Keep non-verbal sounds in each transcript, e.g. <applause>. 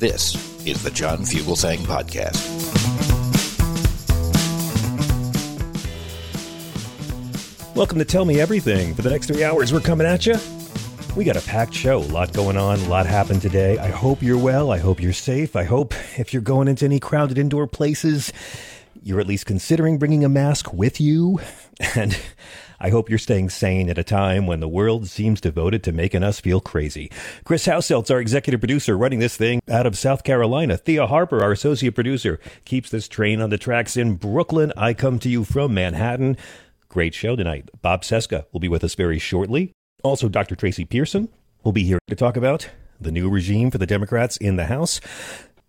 This is the John Fugelsang Podcast. Welcome to Tell Me Everything. For the next three hours, we're coming at you. We got a packed show, a lot going on, a lot happened today. I hope you're well. I hope you're safe. I hope if you're going into any crowded indoor places, you're at least considering bringing a mask with you. <laughs> And I hope you're staying sane at a time when the world seems devoted to making us feel crazy. Chris Hauselt's our executive producer running this thing out of South Carolina. Thea Harper, our associate producer, keeps this train on the tracks in Brooklyn. I come to you from Manhattan. Great show tonight. Bob Cesca will be with us very shortly. Also, Dr. Tracy Pearson will be here to talk about the new regime for the Democrats in the House.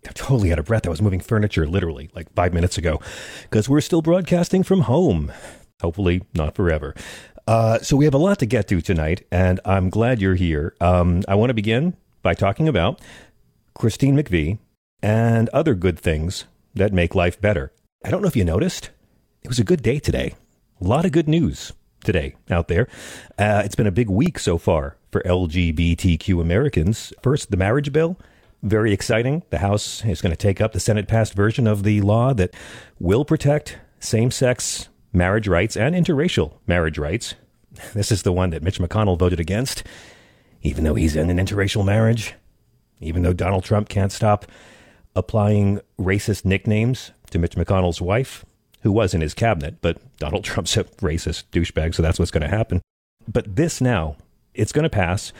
I'm totally out of breath. I was moving furniture literally like five minutes ago because we're still broadcasting from home. Hopefully, not forever. Uh, so, we have a lot to get to tonight, and I'm glad you're here. Um, I want to begin by talking about Christine McVie and other good things that make life better. I don't know if you noticed, it was a good day today. A lot of good news today out there. Uh, it's been a big week so far for LGBTQ Americans. First, the marriage bill. Very exciting. The House is going to take up the Senate passed version of the law that will protect same sex marriage rights and interracial marriage rights. <laughs> This is the one that Mitch McConnell voted against, even though he's in an interracial marriage, even though Donald Trump can't stop applying racist nicknames to Mitch McConnell's wife, who was in his cabinet, but Donald <laughs> Trump's a racist douchebag, so that's what's going to happen. But this now, it's going to pass.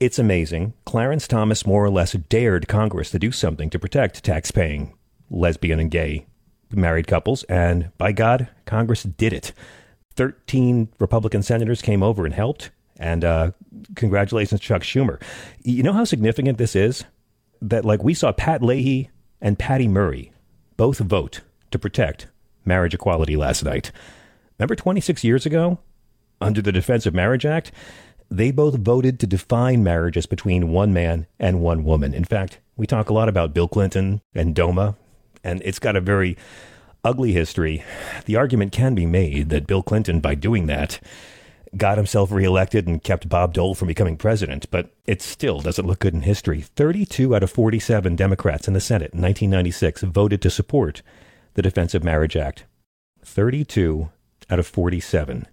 It's amazing. Clarence Thomas more or less dared Congress to do something to protect tax-paying lesbian and gay married couples, and by God, Congress did it. 13 Republican senators came over and helped, and uh, congratulations, Chuck Schumer. You know how significant this is? That, like, we saw Pat Leahy and Patty Murray both vote to protect marriage equality last night. Remember 26 years ago, under the Defense of Marriage Act? They both voted to define marriage as between one man and one woman. In fact, we talk a lot about Bill Clinton and DOMA and it's got a very ugly history. The argument can be made that Bill Clinton, by doing that, got himself reelected and kept Bob Dole from becoming president, but it still doesn't look good in history. 32 out of 47 Democrats in the Senate in 1996 voted to support the Defense of Marriage Act. 32 out of 47.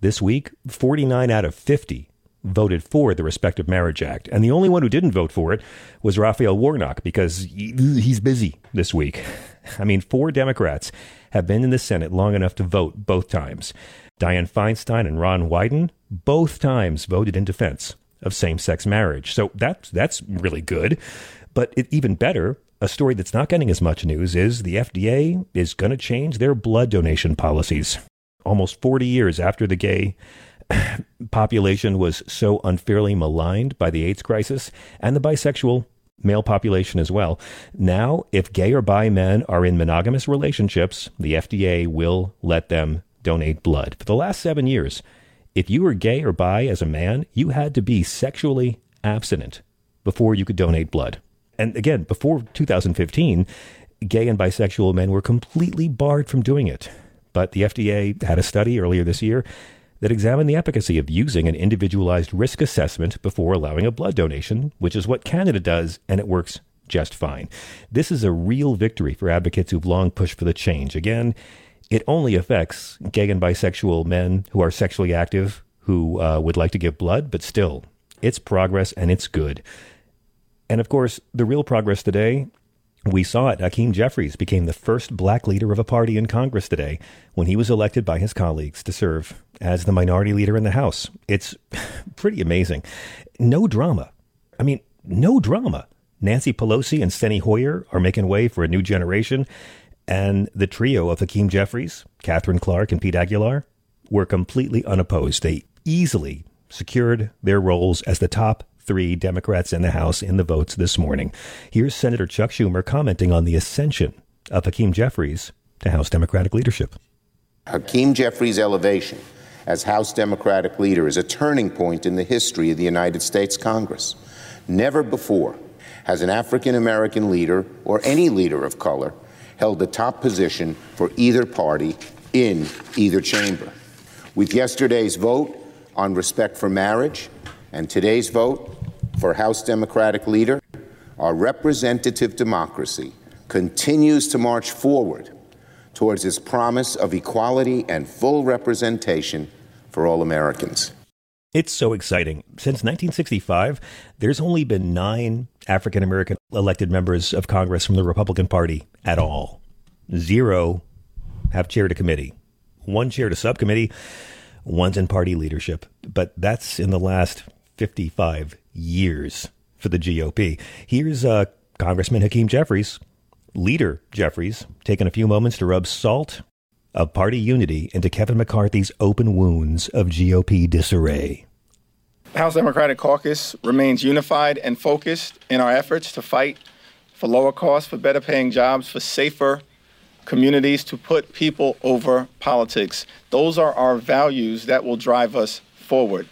This week, 49 out of 50 voted for the Respect for Marriage Act. And the only one who didn't vote for it was Raphael Warnock because he's busy this week. <laughs> I mean, four Democrats have been in the Senate long enough to vote both times. Dianne Feinstein and Ron Wyden both times voted in defense of same-sex marriage. So that's that's really good. But it, even better, a story that's not getting as much news is the FDA is going to change their blood donation policies. Almost 40 years after the gay <sighs> population was so unfairly maligned by the AIDS crisis and the bisexual male population as well. Now, if gay or bi men are in monogamous relationships, the FDA will let them donate blood. For the last seven years, if you were gay or bi as a man, you had to be sexually abstinent before you could donate blood. And again, before 2015, gay and bisexual men were completely barred from doing it. But the FDA had a study earlier this year that examine the efficacy of using an individualized risk assessment before allowing a blood donation, which is what Canada does, and it works just fine. This is a real victory for advocates who've long pushed for the change. Again, it only affects gay and bisexual men who are sexually active who uh, would like to give blood, but still, it's progress and it's good. And of course, the real progress today, we saw it. Hakeem Jeffries became the first black leader of a party in Congress today when he was elected by his colleagues to serve as the minority leader in the House. It's <laughs> pretty amazing. No drama. I mean, no drama. Nancy Pelosi and Steny Hoyer are making way for a new generation. And the trio of Hakeem Jeffries, Katherine Clark, and Pete Aguilar were completely unopposed. They easily secured their roles as the top three Democrats in the House in the votes this morning. Here's Senator Chuck Schumer commenting on the ascension of Hakeem Jeffries to House Democratic leadership. Hakeem Jeffries' elevation as House Democratic leader is a turning point in the history of the United States Congress. Never before has an African American leader or any leader of color held the top position for either party in either chamber. With yesterday's vote on respect for marriage and today's vote for House Democratic leader, our representative democracy continues to march forward towards its promise of equality and full representation for all Americans. It's so exciting. Since 1965, there's only been nine African American elected members of Congress from the Republican Party at all. Zero have chaired a committee, one chaired a subcommittee, one's in party leadership. But that's in the last 55 years for the GOP. Here's uh, Congressman Hakeem Jeffries, leader Jeffries, taking a few moments to rub salt of party unity into Kevin McCarthy's open wounds of GOP disarray. House Democratic Caucus remains unified and focused in our efforts to fight for lower costs, for better paying jobs, for safer communities, to put people over politics. Those are our values that will drive us forward.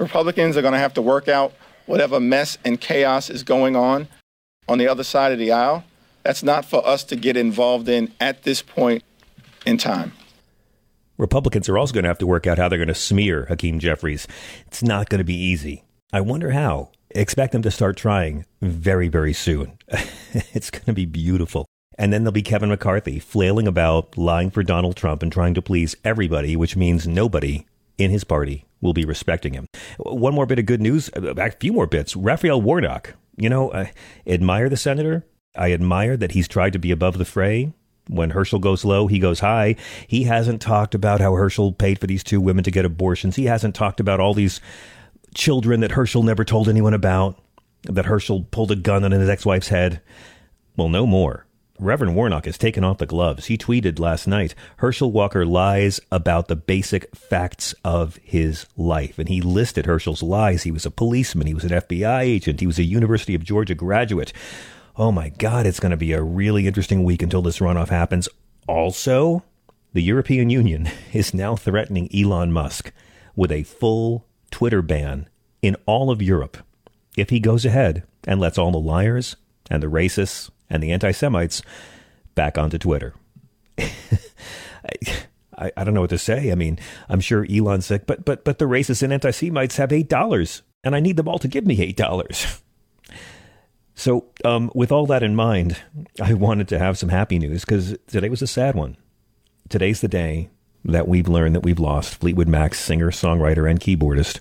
Republicans are going to have to work out whatever mess and chaos is going on on the other side of the aisle. That's not for us to get involved in at this point in time. Republicans are also going to have to work out how they're going to smear Hakeem Jeffries. It's not going to be easy. I wonder how. Expect them to start trying very, very soon. <laughs> it's going to be beautiful. And then there'll be Kevin McCarthy flailing about, lying for Donald Trump and trying to please everybody, which means nobody in his party will be respecting him. One more bit of good news, uh, a few more bits. Raphael Warnock, you know, I admire the senator. I admire that he's tried to be above the fray. When Herschel goes low, he goes high. He hasn't talked about how Herschel paid for these two women to get abortions. He hasn't talked about all these children that Herschel never told anyone about, that Herschel pulled a gun on his ex wife's head. Well, no more. Reverend Warnock has taken off the gloves. He tweeted last night Herschel Walker lies about the basic facts of his life. And he listed Herschel's lies. He was a policeman, he was an FBI agent, he was a University of Georgia graduate oh my God, it's going to be a really interesting week until this runoff happens. Also, the European Union <laughs> is now threatening Elon Musk with a full Twitter ban in all of Europe if he goes ahead and lets all the liars and the racists and the anti Semites back onto Twitter. <laughs> I, I, don't know what to say. I mean, I'm sure Elon's sick, but but but the racists and anti Semites have eight dollars, and I need them all to give me eight dollars. <laughs> So, um, with all that in mind, I wanted to have some happy news because today was a sad one. Today's the day that we've learned that we've lost Fleetwood Mac's singer, songwriter, and keyboardist,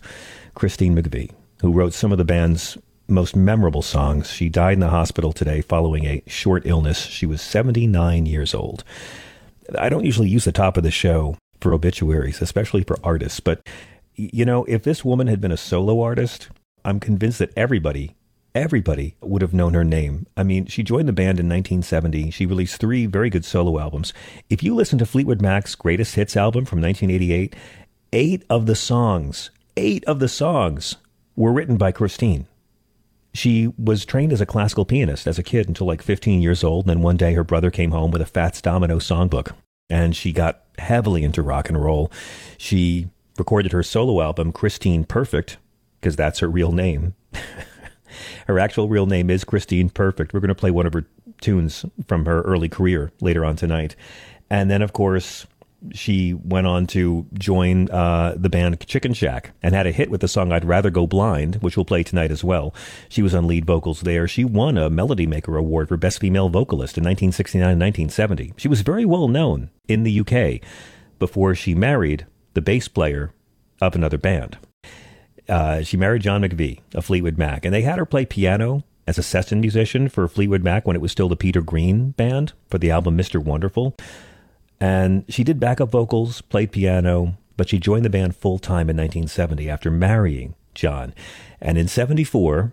Christine McVie, who wrote some of the band's most memorable songs. She died in the hospital today following a short illness. She was 79 years old. I don't usually use the top of the show for obituaries, especially for artists, but you know, if this woman had been a solo artist, I'm convinced that everybody everybody would have known her name. I mean, she joined the band in 1970. She released three very good solo albums. If you listen to Fleetwood Mac's greatest hits album from 1988, eight of the songs, eight of the songs were written by Christine. She was trained as a classical pianist as a kid until like 15 years old. And then one day her brother came home with a Fats Domino songbook and she got heavily into rock and roll. She recorded her solo album, Christine Perfect, because that's her real name. <laughs> Her actual real name is Christine Perfect. We're going to play one of her tunes from her early career later on tonight. And then, of course, she went on to join uh, the band Chicken Shack and had a hit with the song I'd Rather Go Blind, which we'll play tonight as well. She was on lead vocals there. She won a Melody Maker Award for Best Female Vocalist in 1969 and 1970. She was very well known in the UK before she married the bass player of another band uh, she married John McVie of Fleetwood Mac, and they had her play piano as a session musician for Fleetwood Mac when it was still the Peter Green band for the album Mr. Wonderful. And she did backup vocals, played piano, but she joined the band full time in 1970 after marrying John. And in 74,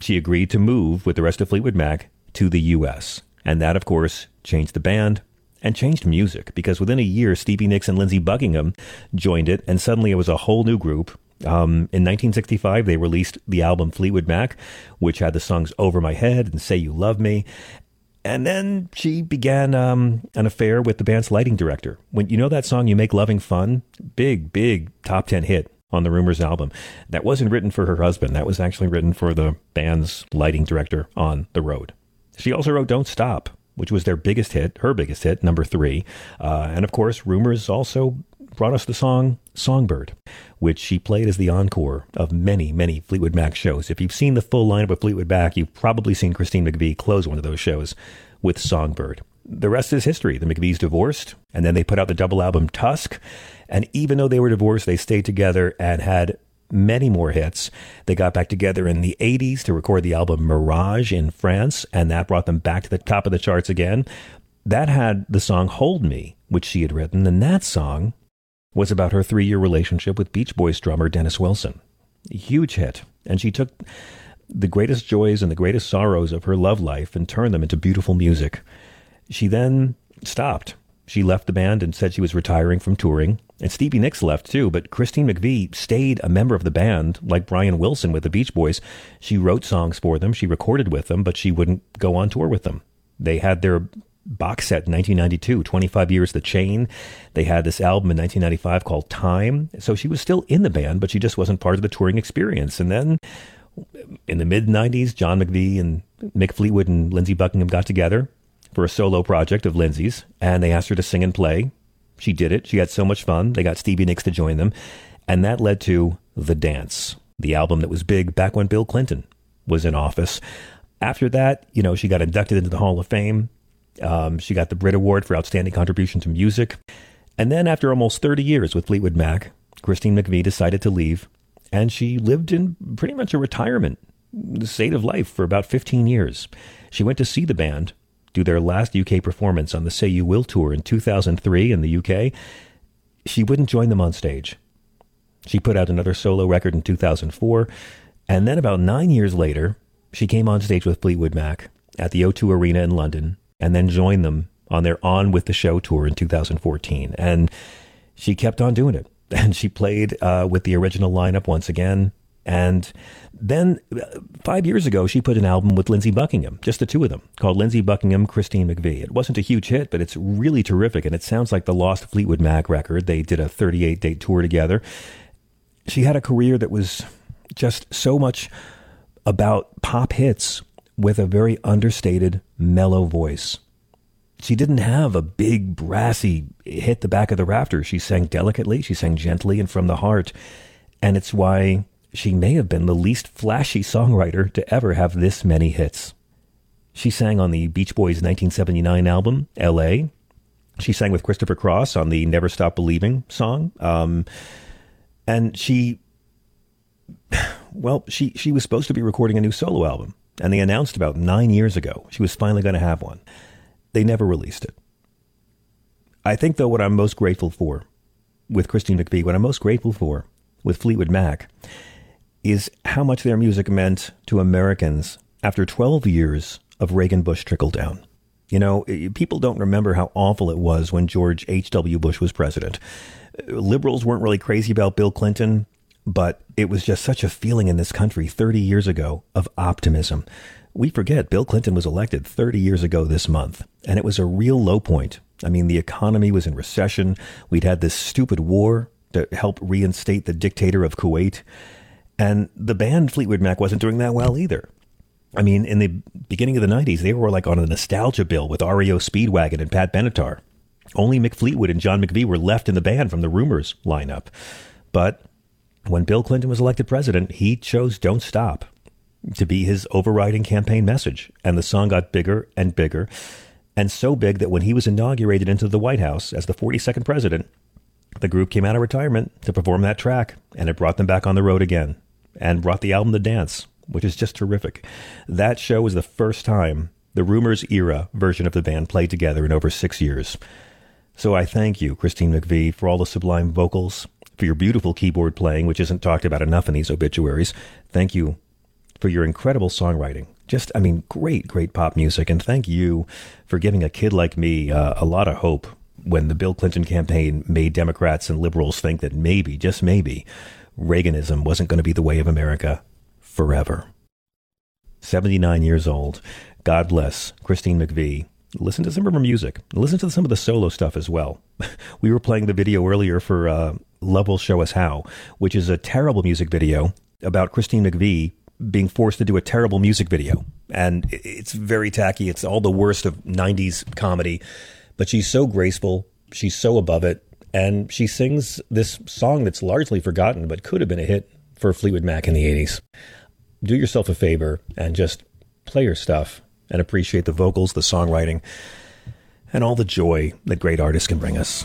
she agreed to move with the rest of Fleetwood Mac to the U.S. And that, of course, changed the band and changed music because within a year, Stevie Nicks and Lindsey Buckingham joined it, and suddenly it was a whole new group. Um, in 1965, they released the album Fleetwood Mac, which had the songs Over My Head and Say You Love Me. And then she began um, an affair with the band's lighting director. When you know that song, You Make Loving Fun? Big, big top 10 hit on the Rumours album. That wasn't written for her husband. That was actually written for the band's lighting director on the road. She also wrote Don't Stop, which was their biggest hit, her biggest hit, number three. Uh, and of course, Rumours also brought us the song Songbird, which she played as the encore of many, many Fleetwood Mac shows. If you've seen the full lineup of Fleetwood Mac, you've probably seen Christine McVie close one of those shows with Songbird. The rest is history. The McVies divorced, and then they put out the double album Tusk. And even though they were divorced, they stayed together and had many more hits. They got back together in the 80s to record the album Mirage in France, and that brought them back to the top of the charts again. That had the song Hold Me, which she had written, and that song was about her three year relationship with Beach Boys drummer Dennis Wilson. Huge hit. And she took the greatest joys and the greatest sorrows of her love life and turned them into beautiful music. She then stopped. She left the band and said she was retiring from touring. And Stevie Nicks left too, but Christine McVie stayed a member of the band, like Brian Wilson with the Beach Boys. She wrote songs for them, she recorded with them, but she wouldn't go on tour with them. They had their box set in 1992, 25 Years the Chain. They had this album in 1995 called Time. So she was still in the band, but she just wasn't part of the touring experience. And then in the mid 90s, John McVie and Mick Fleetwood and Lindsey Buckingham got together for a solo project of Lindsey's, and they asked her to sing and play. She did it. She had so much fun. They got Stevie Nicks to join them. And that led to The Dance, the album that was big back when Bill Clinton was in office. After that, you know, she got inducted into the Hall of Fame. Um, she got the Brit Award for Outstanding Contribution to Music. And then, after almost 30 years with Fleetwood Mac, Christine McVie decided to leave, and she lived in pretty much a retirement state of life for about 15 years. She went to see the band do their last UK performance on the Say You Will tour in 2003 in the UK. She wouldn't join them on stage. She put out another solo record in 2004, and then about nine years later, she came on stage with Fleetwood Mac at the O2 Arena in London and then joined them on their On With the Show tour in 2014. And she kept on doing it. <laughs> And she played uh, with the original lineup once again. And then uh, five years ago, she put an album with Lindsey Buckingham, just the two of them, called Lindsey Buckingham, Christine McVie. It wasn't a huge hit, but it's really terrific. And it sounds like the lost Fleetwood Mac record. They did a 38 date tour together. She had a career that was just so much about pop hits with a very understated, mellow voice. She didn't have a big, brassy hit the back of the rafters. She sang delicately, she sang gently and from the heart. And it's why she may have been the least flashy songwriter to ever have this many hits. She sang on the Beach Boys' 1979 album, L.A. She sang with Christopher Cross on the Never Stop Believing song. Um, and she, <sighs> well, she, she was supposed to be recording a new solo album and they announced about nine years ago she was finally going to have one. They never released it. I think, though, what I'm most grateful for with Christine McVie, what I'm most grateful for with Fleetwood Mac, is how much their music meant to Americans after 12 years of Reagan Bush trickle down. You know, eh, people don't remember how awful it was when George H.W. Bush was president. Eh, liberals weren't really crazy about Bill Clinton. But it was just such a feeling in this country 30 years ago of optimism. We forget Bill Clinton was elected 30 years ago this month, and it was a real low point. I mean, the economy was in recession. We'd had this stupid war to help reinstate the dictator of Kuwait. And the band Fleetwood Mac wasn't doing that well either. I mean, in the beginning of the 90s, they were like on a nostalgia bill with REO Speedwagon and Pat Benatar. Only Mick Fleetwood and John McVie were left in the band from the Rumours lineup. But when Bill Clinton was elected president, he chose Don't Stop to be his overriding campaign message. And the song got bigger and bigger, and so big that when he was inaugurated into the White House as the 42nd president, the group came out of retirement to perform that track, and it brought them back on the road again and brought the album to Dance, which is just terrific. That show was the first time the Rumors era version of the band played together in over six years. So I thank you, Christine McVie, for all the sublime vocals, for your beautiful keyboard playing, which isn't talked about enough in these obituaries. Thank you for your incredible songwriting. Just, I mean, great, great pop music. And thank you for giving a kid like me uh, a lot of hope when the Bill Clinton campaign made Democrats and liberals think that maybe, just maybe, Reaganism wasn't going to be the way of America forever. 79 years old. God bless Christine McVie. Listen to some of her music. Listen to some of the solo stuff as well. <laughs> we were playing the video earlier for uh, Love Will Show Us How, which is a terrible music video about Christine McVie being forced to do a terrible music video. And it's very tacky. It's all the worst of 90s comedy. But she's so graceful. She's so above it. And she sings this song that's largely forgotten, but could have been a hit for Fleetwood Mac in the 80s. Do yourself a favor and just play your stuff and appreciate the vocals, the songwriting, and all the joy that great artists can bring us.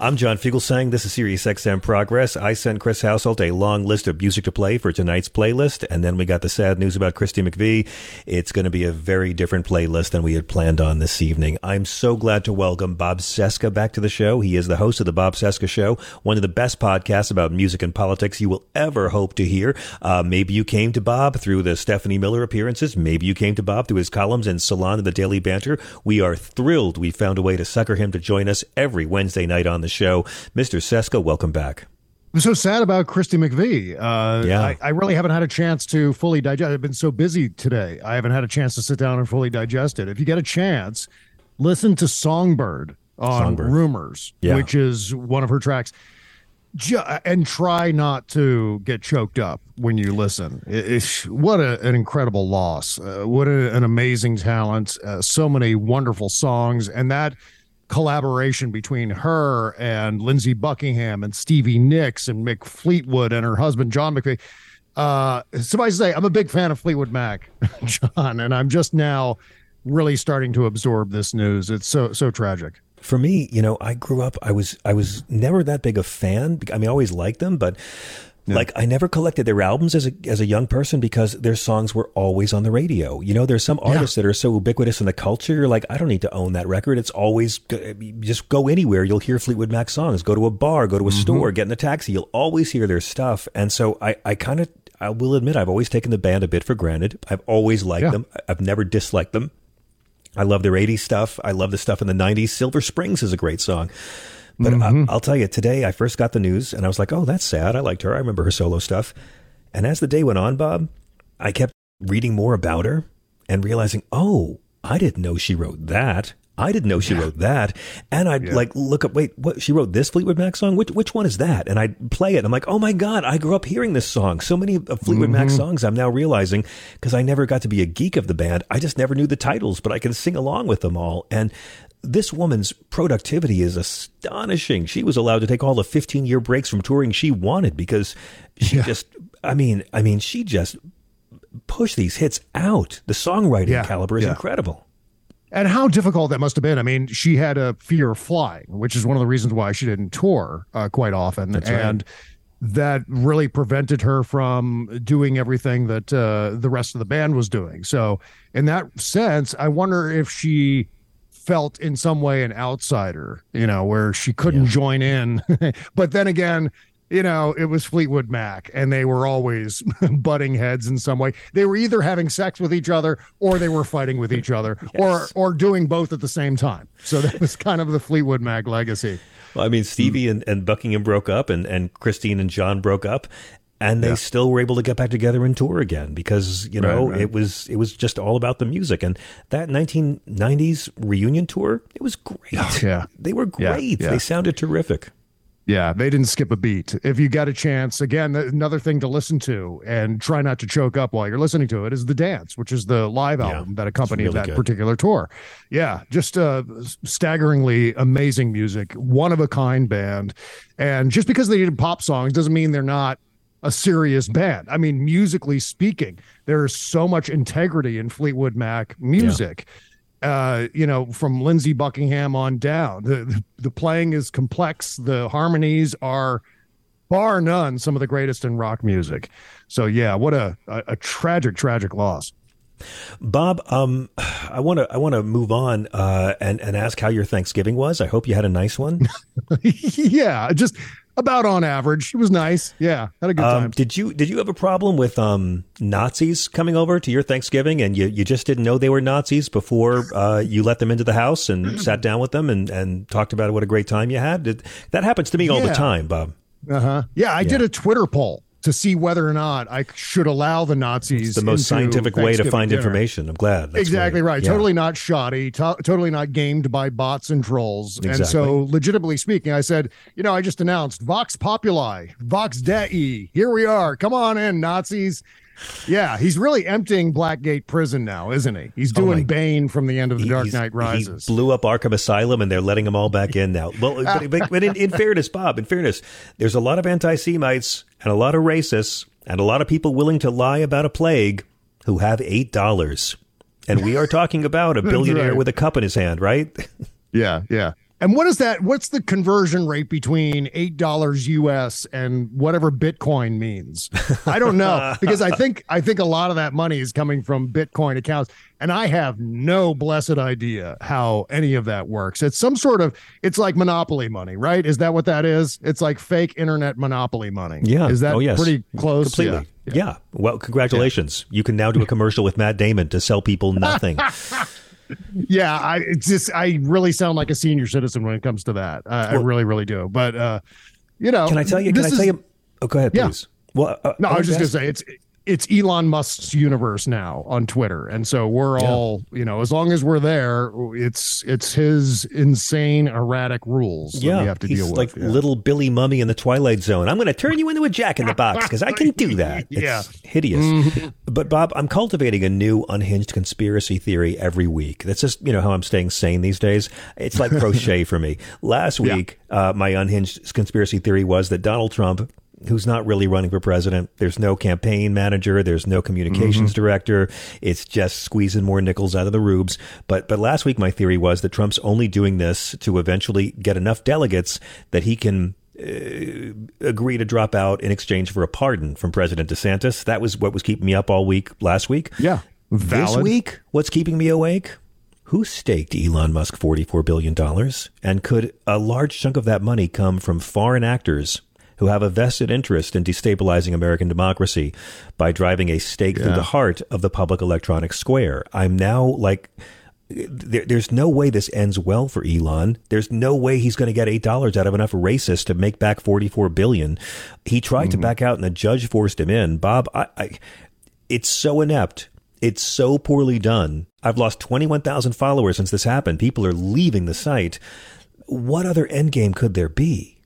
I'm John Fugelsang. This is Sirius XM Progress. I sent Chris Household a long list of music to play for tonight's playlist, and then we got the sad news about Christy McVie. It's going to be a very different playlist than we had planned on this evening. I'm so glad to welcome Bob Cesca back to the show. He is the host of the Bob Cesca Show, one of the best podcasts about music and politics you will ever hope to hear. Uh, maybe you came to Bob through the Stephanie Miller appearances. Maybe you came to Bob through his columns in Salon and the Daily Banter. We are thrilled we found a way to sucker him to join us every Wednesday night on the the show. Mr. Cesca, welcome back. I'm so sad about Christy McVie. Uh, yeah. I, I, really haven't had a chance to fully digest. I've been so busy today. I haven't had a chance to sit down and fully digest it. If you get a chance, listen to Songbird on Songbird. Rumors, yeah. which is one of her tracks. and try not to get choked up when you listen. It, what a, an incredible loss! Uh, what a, an amazing talent! Uh, so many wonderful songs, and that collaboration between her and Lindsey Buckingham and Stevie Nicks and Mick Fleetwood and her husband John McVie. Uh, to say, I'm a big fan of Fleetwood Mac, <laughs> John, and I'm just now really starting to absorb this news. It's so so tragic. For me, you know, I grew up. I was I was never that big a fan. I mean, I always liked them, but yeah. Like I never collected their albums as a as a young person because their songs were always on the radio. You know, there's some artists yeah. that are so ubiquitous in the culture. You're like, I don't need to own that record. It's always just go anywhere. You'll hear Fleetwood Mac songs. Go to a bar, go to a mm-hmm. store, get in a taxi. You'll always hear their stuff. And so I I kind of I will admit I've always taken the band a bit for granted. I've always liked yeah. them. I've never disliked them. I love their 80s stuff. I love the stuff in the 90s. Silver Springs is a great song. But mm-hmm. I, will tell you, today I first got the news and I was like, oh, that's sad. I liked her. I remember her solo stuff. And as the day went on, Bob, I kept reading more about her and realizing, oh, I didn't know she wrote that. I didn't know she yeah. wrote that. And I'd yeah. like look up, wait, what? She wrote this Fleetwood Mac song? Which, which one is that? And I'd play it. I'm like, oh my God, I grew up hearing this song. So many of Fleetwood mm-hmm. Mac songs I'm now realizing because I never got to be a geek of the band. I just never knew the titles, but I can sing along with them all. And this woman's productivity is astonishing. She was allowed to take all the 15 year breaks from touring she wanted because she yeah. just, I mean, I mean, she just pushed these hits out. The songwriting yeah. caliber is yeah. incredible. and how difficult that must have been. I mean, she had a fear of flying, which is one of the reasons why she didn't tour uh, quite often, That's right. and that really prevented her from doing everything that uh, the rest of the band was doing. So, in that sense, I wonder if she felt in some way an outsider, you know, where she couldn't join in. <laughs> but then again, you know, it was Fleetwood Mac and they were always <laughs> butting heads in some way. They were either having sex with each other or they were fighting with each other <laughs> or or doing both at the same time. So that was kind of the Fleetwood Mac legacy. Well, I mean, Stevie and, and Buckingham broke up, and, and Christine and John broke up, and they Yeah. still were able to get back together and tour again because you know Right, right. it was it was just all about the music. And that 1990s reunion tour, it was great. <laughs> Yeah. they were great. yeah. They sounded terrific. Yeah, they didn't skip a beat. If you got a chance, again, another thing to listen to and try not to choke up while you're listening to it is The Dance, which is the live Yeah, album that accompanied really that good. particular tour. Yeah, just uh, staggeringly amazing music, one of a kind band. And just because they did pop songs doesn't mean they're not a serious band. I mean, musically speaking, there's so much integrity in Fleetwood Mac music uh, you know, from Lindsey Buckingham on down. The the playing is complex. The harmonies are bar none some of the greatest in rock music. So yeah, what a a, a tragic, tragic loss. Bob, um, I want to I want to move on uh, and and ask how your Thanksgiving was. I hope you had a nice one. <laughs> yeah, just about on average. It was nice. Yeah, had a good Um, time. did you did you have a problem with um, Nazis coming over to your Thanksgiving and you, you just didn't know they were Nazis before uh, you let them into the house and <clears throat> sat down with them and, and talked about what a great time you had? Did, that happens to me all the time, Bob. Uh huh. Yeah, I did a Twitter poll to see whether or not I should allow the Nazis. It's the most scientific way to find dinner. information. I'm glad. That's exactly right. Yeah. Totally not shoddy. To- totally not gamed by bots and trolls. And so, legitimately speaking, I said, you know, I just announced Vox Populi, Vox Dei. Here we are. Come on in, Nazis. Yeah, he's really emptying Blackgate Prison now, isn't he? He's Oh doing my- Bane from the end of The He- Dark Knight Rises. He blew up Arkham Asylum, and they're letting them all back in now. Well, but, but, but in, in fairness, Bob, in fairness, there's a lot of anti-Semites and a lot of racists and a lot of people willing to lie about a plague who have eight dollars, and we are talking about a <laughs> billionaire right. with a cup in his hand, right? <laughs> Yeah, yeah. And what is that? What's the conversion rate between eight dollars US and whatever Bitcoin means? I don't know <laughs> because I think I think a lot of that money is coming from Bitcoin accounts, and I have no blessed idea how any of that works. It's some sort of it's like monopoly money, right? Is that what that is? It's like fake internet monopoly money. Yeah. is that oh, yes. pretty close? Completely. Yeah. Well, congratulations. You can now do a commercial with Matt Damon to sell people nothing. <laughs> yeah i it's just i really sound like a senior citizen when it comes to that i Well- really really do but uh you know Can I tell you? Can I tell is- you? Oh, go ahead, Yeah. Well, uh, no i was just wanted gonna to say it's it's elon musk's universe now on twitter and so we're Yeah. all you know as long as we're there it's it's his insane erratic rules that Yeah, we have to he's deal with like yeah. little Billy Mumy in the Twilight Zone. I'm going to turn you into a Jack in the Box because I can do <laughs> that. It's Yeah. hideous. Mhm. But Bob, I'm cultivating a new unhinged conspiracy theory every week. That's just you know how I'm staying sane these days. It's like <laughs> crochet for me. Last week, uh, my unhinged conspiracy theory was that Donald Trump. Who's not really running for president? There's no campaign manager. There's no communications Mm-hmm. director. It's just squeezing more nickels out of the rubes. But but last week my theory was that Trump's only doing this to eventually get enough delegates that he can uh, agree to drop out in exchange for a pardon from President DeSantis. That was what was keeping me up all week last week. yeah This week, what's keeping me awake? Who staked Elon Musk $44 billion? And could a large chunk of that money come from foreign actors who have a vested interest in destabilizing American democracy by driving a stake through the heart of the public electronic square? I'm now like, there, there's no way this ends well for Elon. There's no way he's going to get eight dollars out of enough racists to make back forty-four billion. He tried to mm-hmm. back out, and the judge forced him in. Bob, I, I, it's so inept. It's so poorly done. I've lost twenty-one thousand followers since this happened. People are leaving the site. What other endgame could there be?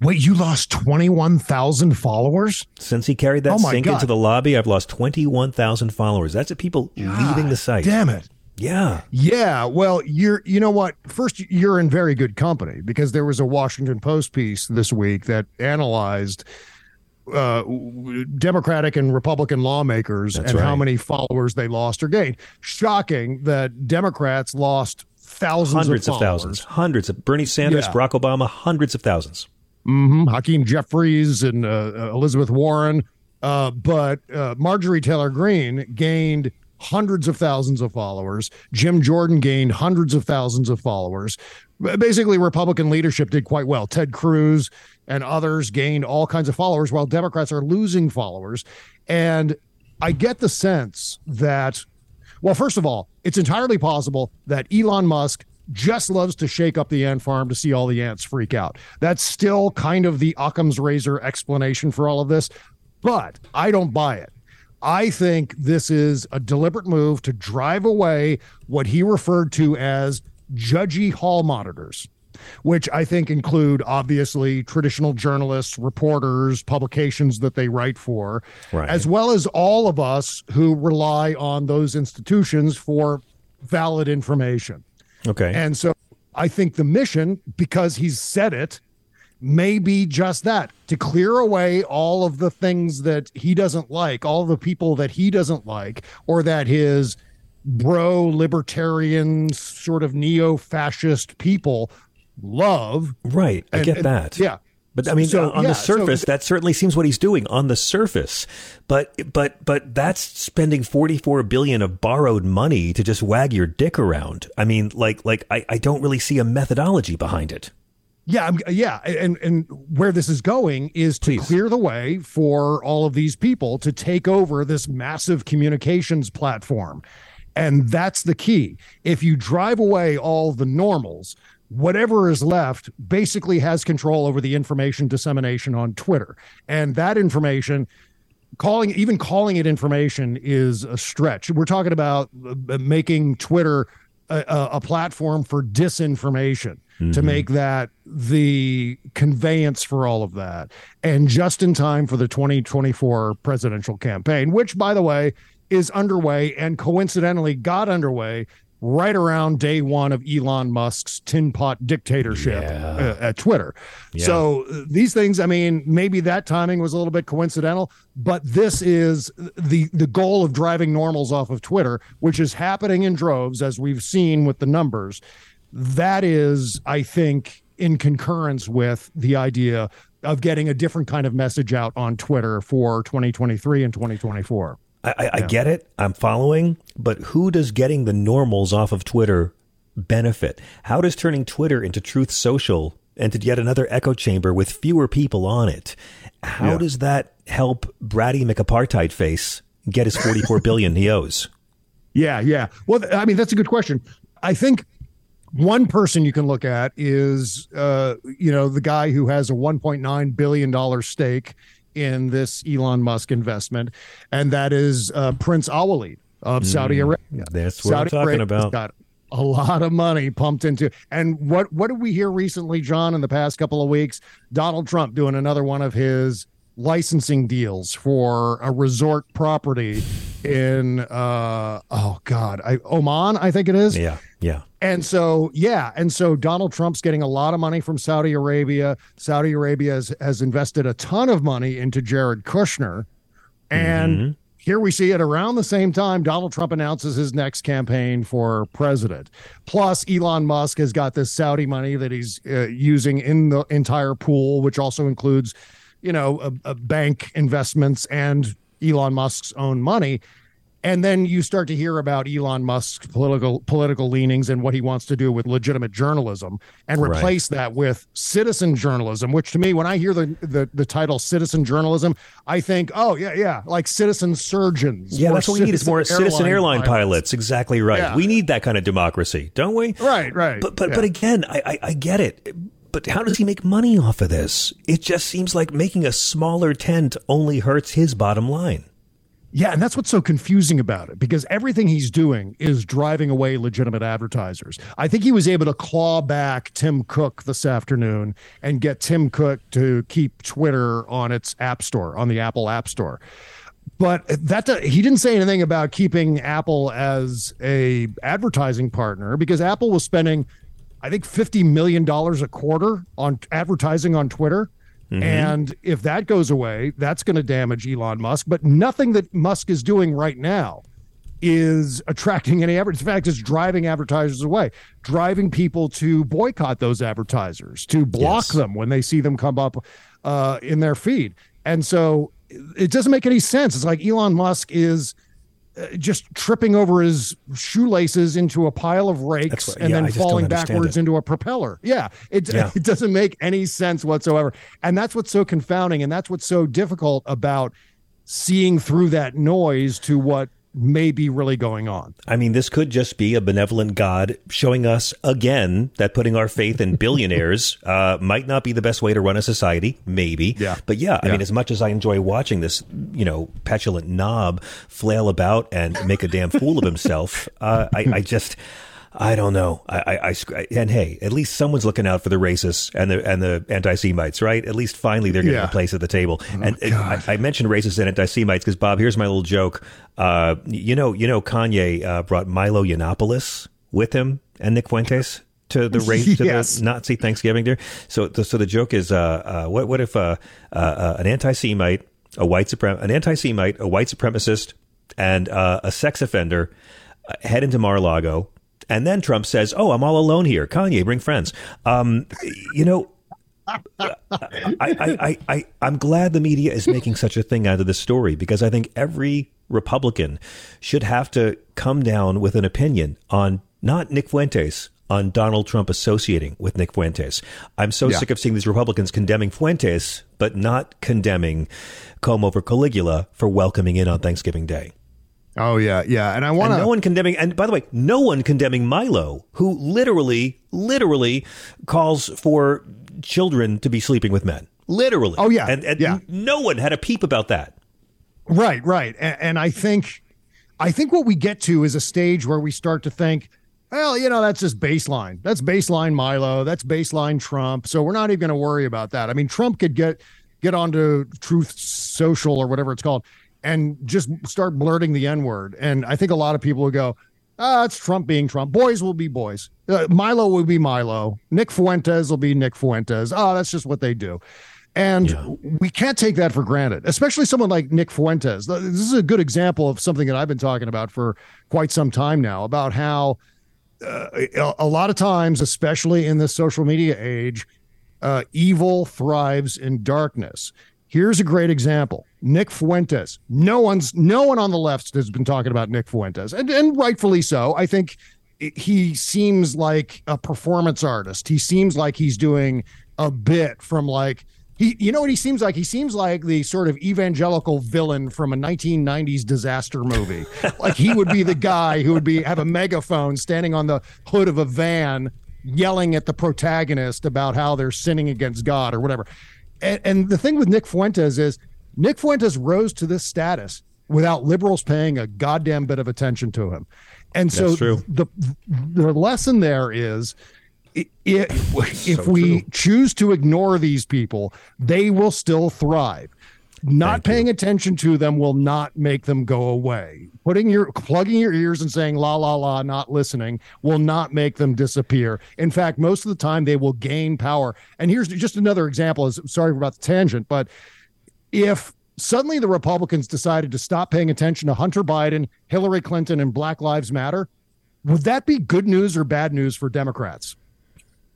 Wait you lost 21,000 followers Since he carried that Oh sink God. into the lobby, I've lost twenty-one thousand followers. That's it. People leaving the site. damn it Yeah. Yeah, well, you're you know what? First, you're in very good company because there was a Washington Post piece this week that analyzed uh, Democratic and Republican lawmakers That's and how many followers they lost or gained. Shocking that Democrats lost thousands hundreds of, of, thousands, hundreds of Bernie Sanders, Yeah. Barack Obama, hundreds of thousands. Hmm Hakeem Jeffries and uh, uh, Elizabeth Warren. Uh, but uh, Marjorie Taylor Greene gained hundreds of thousands of followers. Jim Jordan gained hundreds of thousands of followers. Basically, Republican leadership did quite well. Ted Cruz and others gained all kinds of followers, while Democrats are losing followers. And I get the sense that well, first of all, it's entirely possible that Elon Musk just loves to shake up the ant farm to see all the ants freak out. That's still kind of the Occam's razor explanation for all of this, but I don't buy it. I think this is a deliberate move to drive away what he referred to as judgy hall monitors, which I think include obviously traditional journalists, reporters, publications that they write for, Right. as well as all of us who rely on those institutions for valid information. Okay. And so I think the mission, because he's said it, may be just that to clear away all of the things that he doesn't like, all the people that he doesn't like, or that his bro libertarian, sort of neo fascist people love. Right. I And- get and- that. yeah. But I mean, So, on yeah, the so- surface, that certainly seems what he's doing on the surface. But but but that's spending forty four billion of borrowed money to just wag your dick around. I mean, like like I, I don't really see a methodology behind it. Yeah, I'm, yeah, and and where this is going is to clear the way for all of these people to take over this massive communications platform. And that's the key. If you drive away all the normals, whatever is left basically has control over the information dissemination on Twitter. And that information calling even calling it information is a stretch. We're talking about uh, making Twitter a, a, platform for disinformation to Mhm. make that the conveyance for all of that, and just in time for the 2024 presidential campaign, which, by the way, is underway and coincidentally got underway right around day one of Elon Musk's tin pot dictatorship uh, at Twitter. Yeah. So uh, these things, I mean, maybe that timing was a little bit coincidental, but this is the the goal of driving normals off of Twitter, which is happening in droves as we've seen with the numbers. That is, I think, in concurrence with the idea of getting a different kind of message out on Twitter for 2023 and 2024. I, I, I get it. I'm following, but who does getting the normals off of Twitter benefit? How does turning Twitter into Truth Social and to yet another echo chamber with fewer people on it? How Yeah. does that help Bratty McApartheid face get his 44 <laughs> billion he owes? Yeah, yeah. Well, I mean, that's a good question. I think one person you can look at is, uh, you know, the guy who has a 1.9 billion dollar stake in this Elon Musk investment, and that is uh, Prince Alwaleed of Saudi Mm, Arabia. that's what I'm talking Arabia's about. Got a lot of money pumped into, and what what did we hear recently, John? In the past couple of weeks, Donald Trump doing another one of his licensing deals for a resort property in uh oh god I, oman i think it is Yeah, yeah. And so, yeah. And so Donald Trump's getting a lot of money from Saudi Arabia. Saudi Arabia has, has invested a ton of money into Jared Kushner. And Mm-hmm. here we see it around the same time Donald Trump announces his next campaign for president. Plus, Elon Musk has got this Saudi money that he's uh, using in the entire pool, which also includes, you know, a, a bank investments and Elon Musk's own money and then you start to hear about Elon Musk's political political leanings and what he wants to do with legitimate journalism, and Right. replace that with citizen journalism. Which to me, when I hear the, the the title citizen journalism, I think, oh yeah, yeah, like citizen surgeons. Yeah, or that's what we need is more citizen airline pilots. Exactly right. Yeah. We need that kind of democracy, don't we? Right, right. But but yeah. but again, I, I I get it. But how does he make money off of this? It just seems like making a smaller tent only hurts his bottom line. Yeah, and that's what's so confusing about it because everything he's doing is driving away legitimate advertisers. I think he was able to claw back Tim Cook this afternoon and get Tim Cook to keep Twitter on its app store, on the Apple App Store. But that he didn't say anything about keeping Apple as a advertising partner because Apple was spending I think 50 million dollars a quarter on advertising on Twitter. Mm-hmm. And if that goes away, that's going to damage Elon Musk. But nothing that Musk is doing right now is attracting any advertisers. In fact, it's driving advertisers away, driving people to boycott those advertisers, to block yes. them when they see them come up uh, in their feed. And so it doesn't make any sense. It's like Elon Musk is Uh, just tripping over his shoelaces into a pile of rakes what, and yeah, then falling backwards it. into a propeller. Yeah it, yeah. <laughs> it doesn't make any sense whatsoever. And that's what's so confounding. And that's what's so difficult about seeing through that noise to what may be really going on. I mean, this could just be a benevolent God showing us again that putting our faith in billionaires <laughs> uh, might not be the best way to run a society. Maybe, yeah. But yeah, I mean, as much as I enjoy watching this, you know, petulant knob flail about and make a damn fool of himself, <laughs> uh, I, I just. I don't know. I, I, I, and hey, at least someone's looking out for the racists and the and the anti-Semites, right? At least finally they're getting yeah. a place at the table. Oh, and I, I, mentioned racists and anti-Semites because Bob, here's my little joke. Uh, you know, you know, Kanye uh, brought Milo Yiannopoulos with him and Nick Fuentes to the race <laughs> to the Nazi Thanksgiving there. So, the, so the joke is, uh, uh what what if uh, uh, an anti-Semite, a white suprem- an anti-Semite, a white supremacist, and a sex offender head into Mar-a-Lago and then Trump says, "Oh, I'm all alone here. Kanye, bring friends." Um, you know, I, I, I, I, am glad the media is making such a thing out of this story because I think every Republican should have to come down with an opinion on not Nick Fuentes, on Donald Trump associating with Nick Fuentes. I'm so yeah. sick of seeing these Republicans condemning Fuentes, but not condemning Cuomo for Caligula for welcoming in on Thanksgiving Day. Oh yeah, yeah, and I want no one condemning. And by the way, no one condemning Milo, who literally, literally calls for children to be sleeping with men. Literally. Oh yeah, and, and yeah. no one had a peep about that. Right, right, and, and I think, I think what we get to is a stage where we start to think, well, you know, that's just baseline. That's baseline Milo. That's baseline Trump. So we're not even going to worry about that. I mean, Trump could get get onto Truth Social or whatever it's called and just start blurting the N word. And I think a lot of people will go, ah, it's Trump being Trump. Boys will be boys. Uh, Milo will be Milo. Nick Fuentes will be Nick Fuentes. Oh, that's just what they do. And yeah. we can't take that for granted, especially someone like Nick Fuentes. This is a good example of something that I've been talking about for quite some time now about how uh, a lot of times, especially in this social media age, uh, evil thrives in darkness. Here's a great example. Nick Fuentes. No one's no one on the left has been talking about Nick Fuentes. And and rightfully so. I think he seems like a performance artist. He seems like he's doing a bit from like he you know what he seems like? He seems like the sort of evangelical villain from a 1990s disaster movie. <laughs> like he would be the guy who would be have a megaphone standing on the hood of a van yelling at the protagonist about how they're sinning against God or whatever and, and the thing with Nick Fuentes is Nick Fuentes rose to this status without liberals paying a goddamn bit of attention to him. And so the the lesson there is if, if so we true. choose to ignore these people, they will still thrive. Not Thank paying you. attention to them will not make them go away. Putting your plugging your ears and saying la la la, not listening, will not make them disappear. In fact, most of the time they will gain power. And here's just another example. Is sorry about the tangent, but if suddenly the Republicans decided to stop paying attention to Hunter Biden, Hillary Clinton, and Black Lives Matter, would that be good news or bad news for Democrats?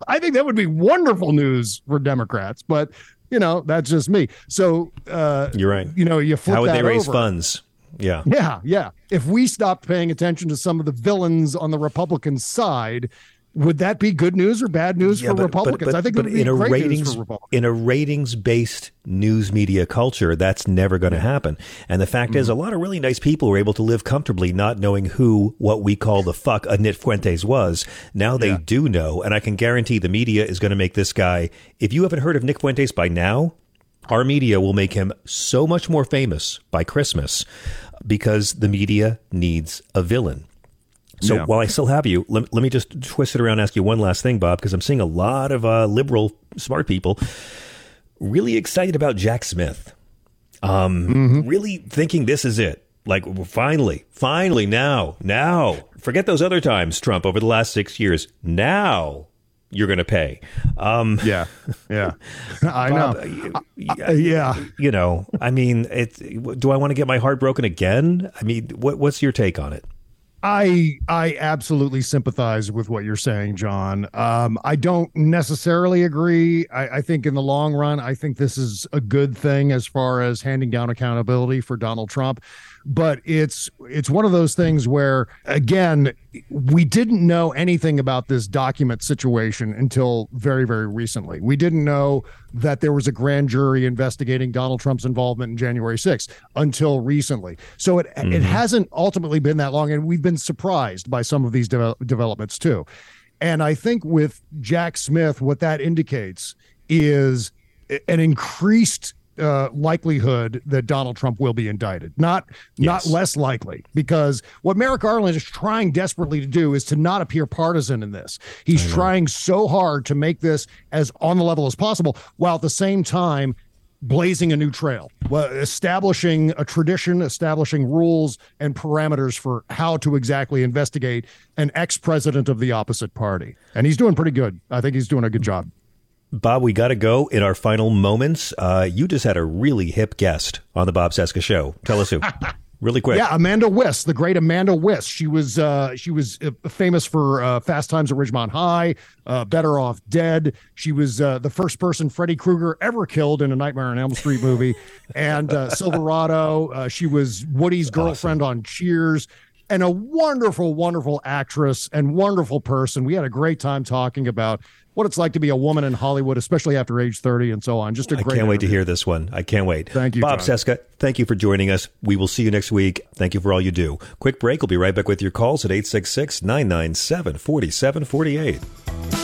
I think that would be wonderful news for Democrats, but you know, that's just me. So uh, you're right. You know, you flip how would they raise over. funds? Yeah, yeah, yeah. If we stopped paying attention to some of the villains on the Republican side, would that be good news or bad news yeah, for but, Republicans? But, but, I think but in a ratings in a ratings based news media culture, that's never going to happen. And the fact mm-hmm. is, a lot of really nice people were able to live comfortably, not knowing who what we call the fuck a Nick Fuentes was. Now they yeah. do know, and I can guarantee the media is going to make this guy. If you haven't heard of Nick Fuentes by now, our media will make him so much more famous by Christmas because the media needs a villain. So yeah. while I still have you, let, let, me just twist it around and ask you one last thing, Bob, because I'm seeing a lot of uh, liberal, smart people really excited about Jack Smith. Um, mm-hmm. Really thinking this is it. Like, finally, finally, now, now, forget those other times, Trump, over the last six years. Now, you're going to pay. Um, yeah, yeah, <laughs> I Bob, know. uh, Uh, yeah, you know, I mean, it, do I want to get my heart broken again? I mean, what, what's your take on it? I I absolutely sympathize with what you're saying, John. Um, I don't necessarily agree. I, I think in the long run, I think this is a good thing as far as handing down accountability for Donald Trump. But it's it's one of those things where again, we didn't know anything about this document situation until very, very recently. We didn't know that there was a grand jury investigating Donald Trump's involvement in January 6th until recently. So it it mm-hmm. hasn't ultimately been that long, and we've been surprised by some of these devel- developments too. And I think with Jack Smith, what that indicates is an increased uh, likelihood that Donald Trump will be indicted. Not not less likely, because what Merrick Garland is trying desperately to do is to not appear partisan in this. He's trying so hard to make this as on the level as possible, while at the same time blazing a new trail, well, establishing a tradition, establishing rules and parameters for how to exactly investigate an ex-president of the opposite party. And he's doing pretty good. I think he's doing a good job. Bob, we got to go in our final moments. Uh, you just had a really hip guest on the Bob Cesca show. Tell us who. <laughs> really quick. Yeah, Amanda Wyss, the great Amanda Wyss. She was uh, she was uh, famous for uh, Fast Times at Ridgemont High, uh, Better Off Dead. She was uh, the first person Freddy Krueger ever killed in a Nightmare on Elm Street movie, and uh, Silverado. Uh, she was Woody's girlfriend on Cheers. And a wonderful, wonderful actress and wonderful person. We had a great time talking about what it's like to be a woman in Hollywood, especially after age 30 and so on. Just a I great I can't wait to hear this one. I can't wait. Thank you, Bob John. Cesca. Thank you for joining us. We will see you next week. Thank you for all you do. Quick break. We'll be right back with your calls at 866 997 4748.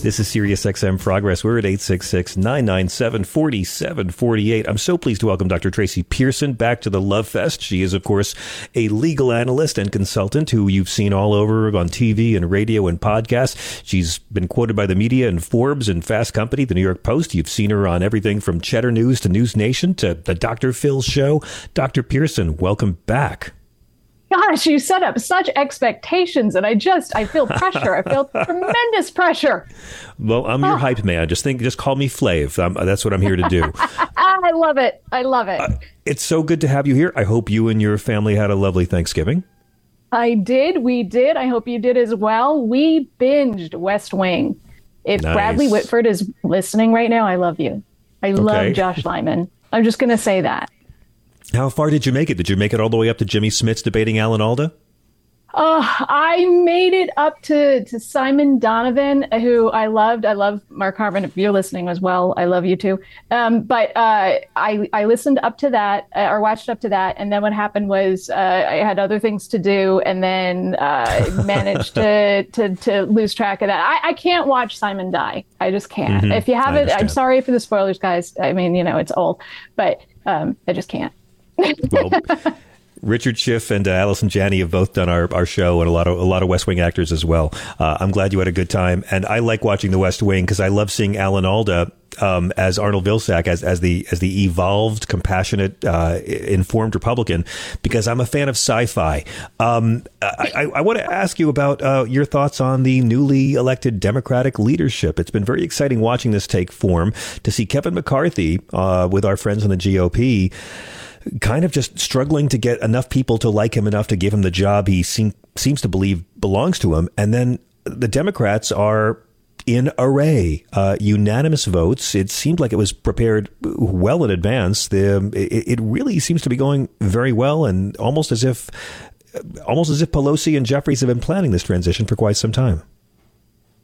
This is Sirius XM Progress. We're at 866 997 4748. I'm so pleased to welcome Dr. Tracy Pearson back to the Love Fest. She is, of course, a legal analyst and consultant who you've seen all over on TV and radio and podcasts. She's been quoted by the media and Forbes and Fast Company, the New York Post. You've seen her on everything from Cheddar News to News Nation to the Dr. Phil Show. Dr. Pearson, welcome back. Gosh, you set up such expectations, and I just I feel pressure. I feel <laughs> tremendous pressure. Well, I'm your hype man. Just think, just call me Flav. Um, that's what I'm here to do. <laughs> I love it. I love it. it's so good to have you here. I hope you and your family had a lovely Thanksgiving. I did. We did. I hope you did as well. We binged West Wing. If Nice. Bradley Whitford is listening right now, I love you. I Okay. love Josh Lyman. I'm just going to say that. How far did you make it? Did you make it all the way up to Jimmy Smits debating Alan Alda? Uh, I made it up to, to Simon Donovan, who I loved. I love Mark Harmon. If you're listening as well, I love you too. Um, but uh, I I listened up to that uh, or watched up to that, and then what happened was uh, I had other things to do, and then uh, <laughs> managed to, to to lose track of that. I, I can't watch Simon die. I just can't. Mhm. If you haven't, I'm sorry for the spoilers, guys. I mean, you know, it's old, but um, I just can't. <laughs> Well, Richard Schiff and uh, Allison Janney have both done our, our show, and a lot of a lot of West Wing actors as well. Uh, I'm glad you had a good time, and I like watching the West Wing because I love seeing Alan Alda um, as Arnold Vilsack as as the as the evolved, compassionate, uh, informed Republican. Because I'm a fan of sci-fi. Um, I, I, I want to ask you about uh, your thoughts on the newly elected Democratic leadership. It's been very exciting watching this take form to see Kevin McCarthy uh, with our friends in the GOP kind of just struggling to get enough people to like him enough to give him the job he seem, seems to believe belongs to him. And then the Democrats are in array. Uh, unanimous votes. It seemed like it was prepared well in advance. The it, it really seems to be going very well, and almost as if almost as if Pelosi and Jeffries have been planning this transition for quite some time.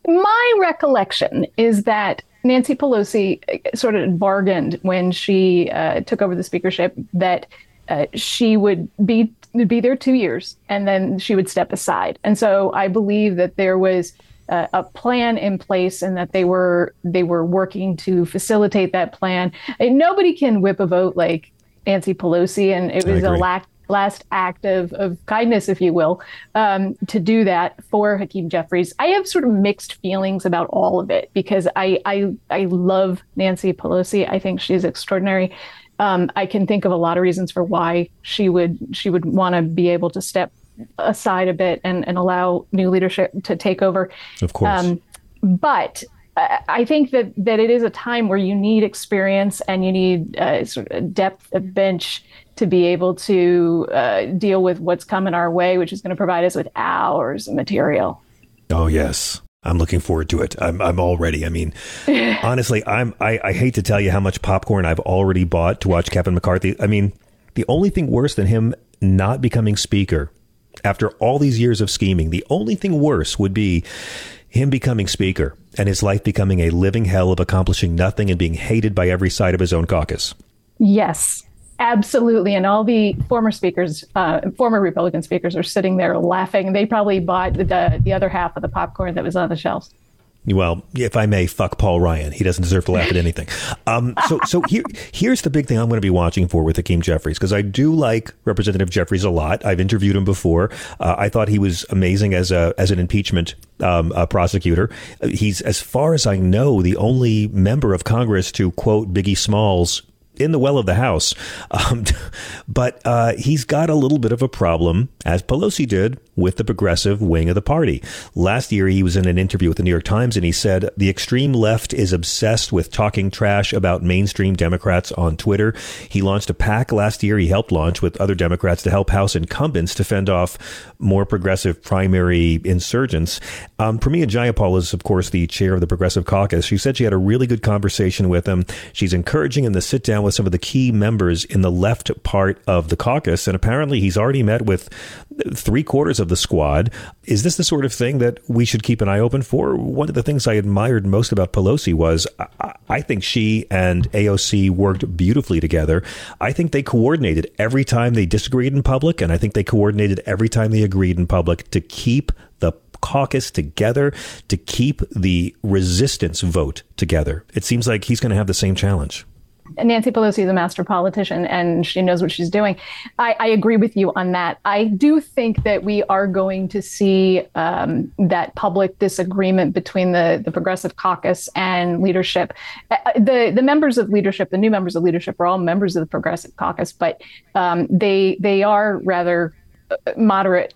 My recollection is that Nancy Pelosi uh, sort of bargained when she uh, took over the speakership that uh, she would be be there two years and then she would step aside. And so I believe that there was uh, a plan in place and that they were they were working to facilitate that plan. And nobody can whip a vote like Nancy Pelosi, and it was a lack last act of, of kindness, if you will, um, to do that for Hakeem Jeffries. I have sort of mixed feelings about all of it because I I, I love Nancy Pelosi. I think she's extraordinary. Um, I can think of a lot of reasons for why she would she would want to be able to step aside a bit and, and allow new leadership to take over. Of course. Um, but I think that that it is a time where you need experience and you need uh, sort of depth of bench to be able to uh, deal with what's coming our way, which is going to provide us with hours of material. Oh yes, I'm looking forward to it. I'm I'm all ready. I mean, <laughs> honestly, I'm I, I hate to tell you how much popcorn I've already bought to watch Kevin McCarthy. I mean, the only thing worse than him not becoming speaker after all these years of scheming, the only thing worse would be him becoming speaker and his life becoming a living hell of accomplishing nothing and being hated by every side of his own caucus. Yes. Absolutely, and all the former speakers, uh, former Republican speakers, are sitting there laughing. They probably bought the the other half of the popcorn that was on the shelves. Well, if I may, fuck Paul Ryan. He doesn't deserve to laugh at anything. Um, so, so here, here's the big thing I'm going to be watching for with Hakeem Jeffries because I do like Representative Jeffries a lot. I've interviewed him before. Uh, I thought he was amazing as a as an impeachment um, prosecutor. He's, as far as I know, the only member of Congress to quote Biggie Smalls in the well of the House. <laughs> Um, but uh, he's got a little bit of a problem, as Pelosi did, with the progressive wing of the party. Last year, he was in an interview with the New York Times and he said the extreme left is obsessed with talking trash about mainstream Democrats on Twitter. He launched a PAC last year. He helped launch with other Democrats to help House incumbents to fend off more progressive primary insurgents. Um, Pramila Jayapal is, of course, the chair of the Progressive Caucus. She said she had a really good conversation with him. She's encouraging him to sit down with some of the key members in the left part of the caucus. And apparently, he's already met with three quarters of the squad. Is this the sort of thing that we should keep an eye open for? One of the things I admired most about Pelosi was I, I think she and AOC worked beautifully together. I think they coordinated every time they disagreed in public, and I think they coordinated every time they agreed in public to keep the caucus together, to keep the resistance vote together. It seems like he's going to have the same challenge. Nancy Pelosi is a master politician and she knows what she's doing. I, I, agree with you on that. I do think that we are going to see um, that public disagreement between the, the Progressive Caucus and leadership. Uh, the the members of leadership, the new members of leadership, are all members of the Progressive Caucus, but um, they they are rather uh, moderate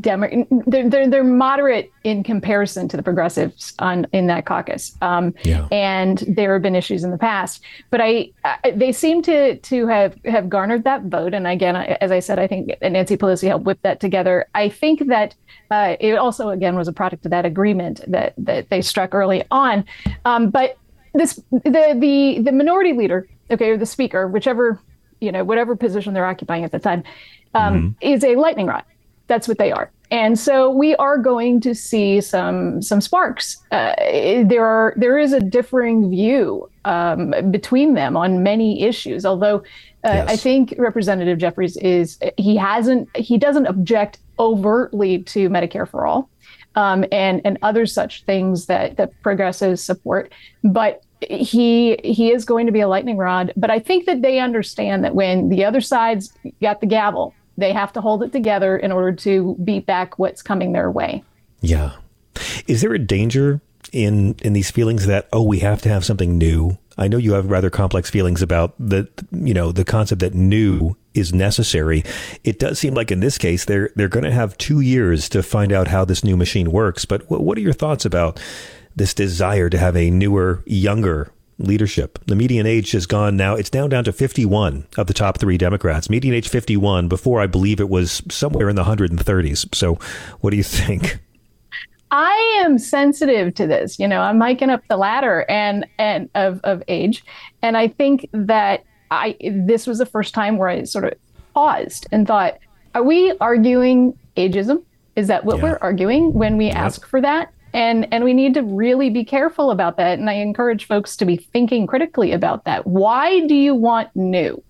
Demo- they're, they're, they're moderate in comparison to the progressives on in that caucus, um, yeah. and there have been issues in the past. But I, I, they seem to to have have garnered that vote. And again, as I said, I think Nancy Pelosi helped whip that together. I think that uh, it also again was a product of that agreement that that they struck early on. Um, but this the the the minority leader, okay, or the speaker, whichever you know whatever position they're occupying at the time, um, mm-hmm. is a lightning rod that's what they are. And so we are going to see some some sparks. Uh, there are there is a differing view um, between them on many issues. Although uh, yes. I think Representative Jeffries is he hasn't he doesn't object overtly to Medicare for all um, and and other such things that that progressives support, but he he is going to be a lightning rod. But I think that they understand that when the other side's got the gavel they have to hold it together in order to beat back what's coming their way. Yeah. Is there a danger in in these feelings that oh we have to have something new? I know you have rather complex feelings about the you know the concept that new is necessary. It does seem like in this case they're they're going to have 2 years to find out how this new machine works. But what, what are your thoughts about this desire to have a newer, younger leadership. The median age has gone now, it's down down to 51 of the top three Democrats. Median age 51. Before, I believe it was somewhere in the 130s. So, what do you think? I am sensitive to this. You know, I'm hiking up the ladder and and of of age, and I think that I this was the first time where I sort of paused and thought, are we arguing ageism? Is that what yeah. we're arguing when we yep. ask for that? And and we need to really be careful about that. And I encourage folks to be thinking critically about that. Why do you want new?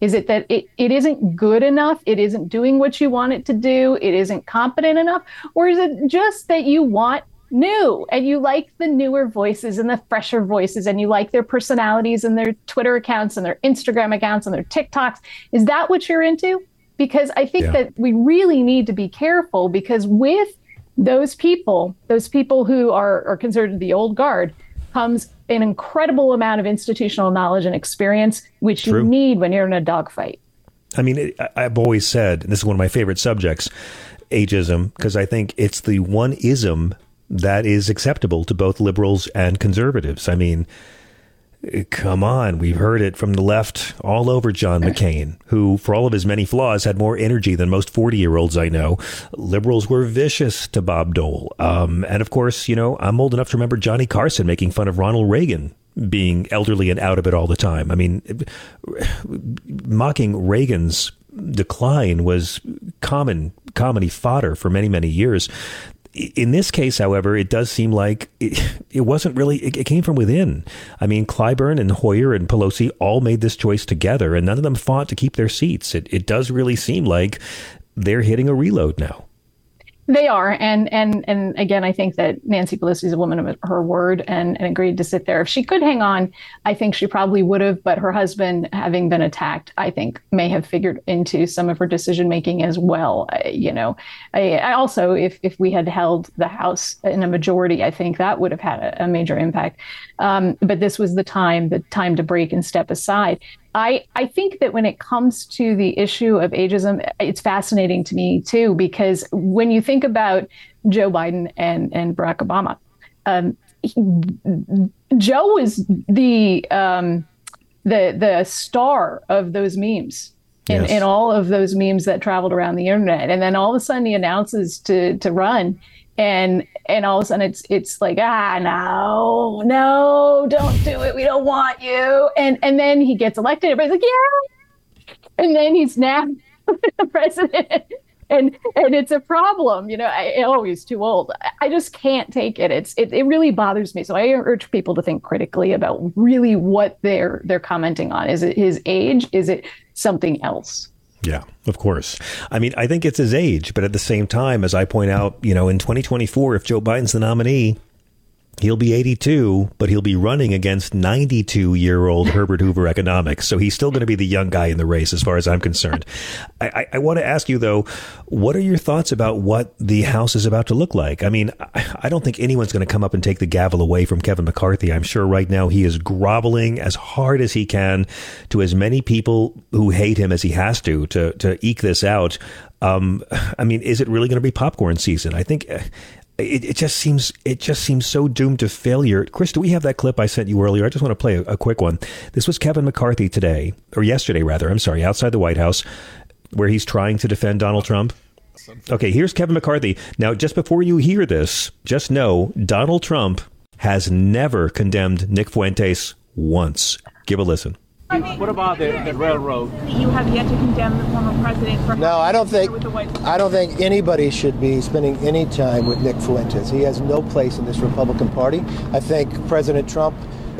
Is it that it, it isn't good enough? It isn't doing what you want it to do? It isn't competent enough? Or is it just that you want new and you like the newer voices and the fresher voices and you like their personalities and their Twitter accounts and their Instagram accounts and their TikToks? Is that what you're into? Because I think yeah. that we really need to be careful because with those people, those people who are, are considered the old guard, comes an incredible amount of institutional knowledge and experience, which True. you need when you're in a dogfight. I mean, it, I've always said, and this is one of my favorite subjects, ageism, because I think it's the one ism that is acceptable to both liberals and conservatives. I mean, Come on, we've heard it from the left all over John McCain, who, for all of his many flaws, had more energy than most 40 year olds I know. Liberals were vicious to Bob Dole. Um, and of course, you know, I'm old enough to remember Johnny Carson making fun of Ronald Reagan being elderly and out of it all the time. I mean, mocking Reagan's decline was common comedy fodder for many, many years in this case, however, it does seem like it, <laughs> it wasn't really, it, it, came from within. I mean, Clyburn and Hoyer and Pelosi all made this choice together, and none of them fought to keep their seats. It, it does really seem like they're hitting a reload now. They are, and and and again, I think that Nancy Pelosi is a woman of her word and, and agreed to sit there. If she could hang on, I think she probably would have. But her husband, having been attacked, I think may have figured into some of her decision making as well. I, you know, I, I, also, if if we had held the House in a majority, I think that would have had a, a major impact. Um, but this was the time, the time to break and step aside. I, I think that when it comes to the issue of ageism, it's fascinating to me too, because when you think about Joe Biden and, and Barack Obama, um, he, Joe was the um, the the star of those memes in, yes. in all of those memes that traveled around the internet. And then all of a sudden he announces to to run and and all of a sudden it's it's like ah no no don't do it. We don't want you. And and then he gets elected. Everybody's like yeah. And then he's now <laughs> the president. And and it's a problem you know I, oh he's too old. I just can't take it. It's it, it really bothers me. So i urge people to think critically about really what they're they're commenting on. Is it his age? Is it something else yeah, of course. I mean, I think it's his age, but at the same time, as I point out, you know, in 2024, if Joe Biden's the nominee, He'll be 82, but he'll be running against 92 year old Herbert Hoover economics. So he's still going to be the young guy in the race, as far as I'm concerned. I, I, want to ask you, though, what are your thoughts about what the House is about to look like? I mean, I, I don't think anyone's going to come up and take the gavel away from Kevin McCarthy. I'm sure right now he is groveling as hard as he can to as many people who hate him as he has to to, to eke this out. Um, I mean, is it really going to be popcorn season? I think it, it just seems it just seems so doomed to failure. Chris, do we have that clip I sent you earlier? I just want to play a, a quick one. This was Kevin McCarthy today, or yesterday rather. I'm sorry, outside the White House, where he's trying to defend Donald Trump. Okay, here's Kevin McCarthy. Now, just before you hear this, just know Donald Trump has never condemned Nick Fuentes once. Give a listen. What about the, the railroad? You have yet to condemn the former president for no. I don't think I don't think anybody should be spending any time with Nick Fuentes. He has no place in this Republican Party. I think President Trump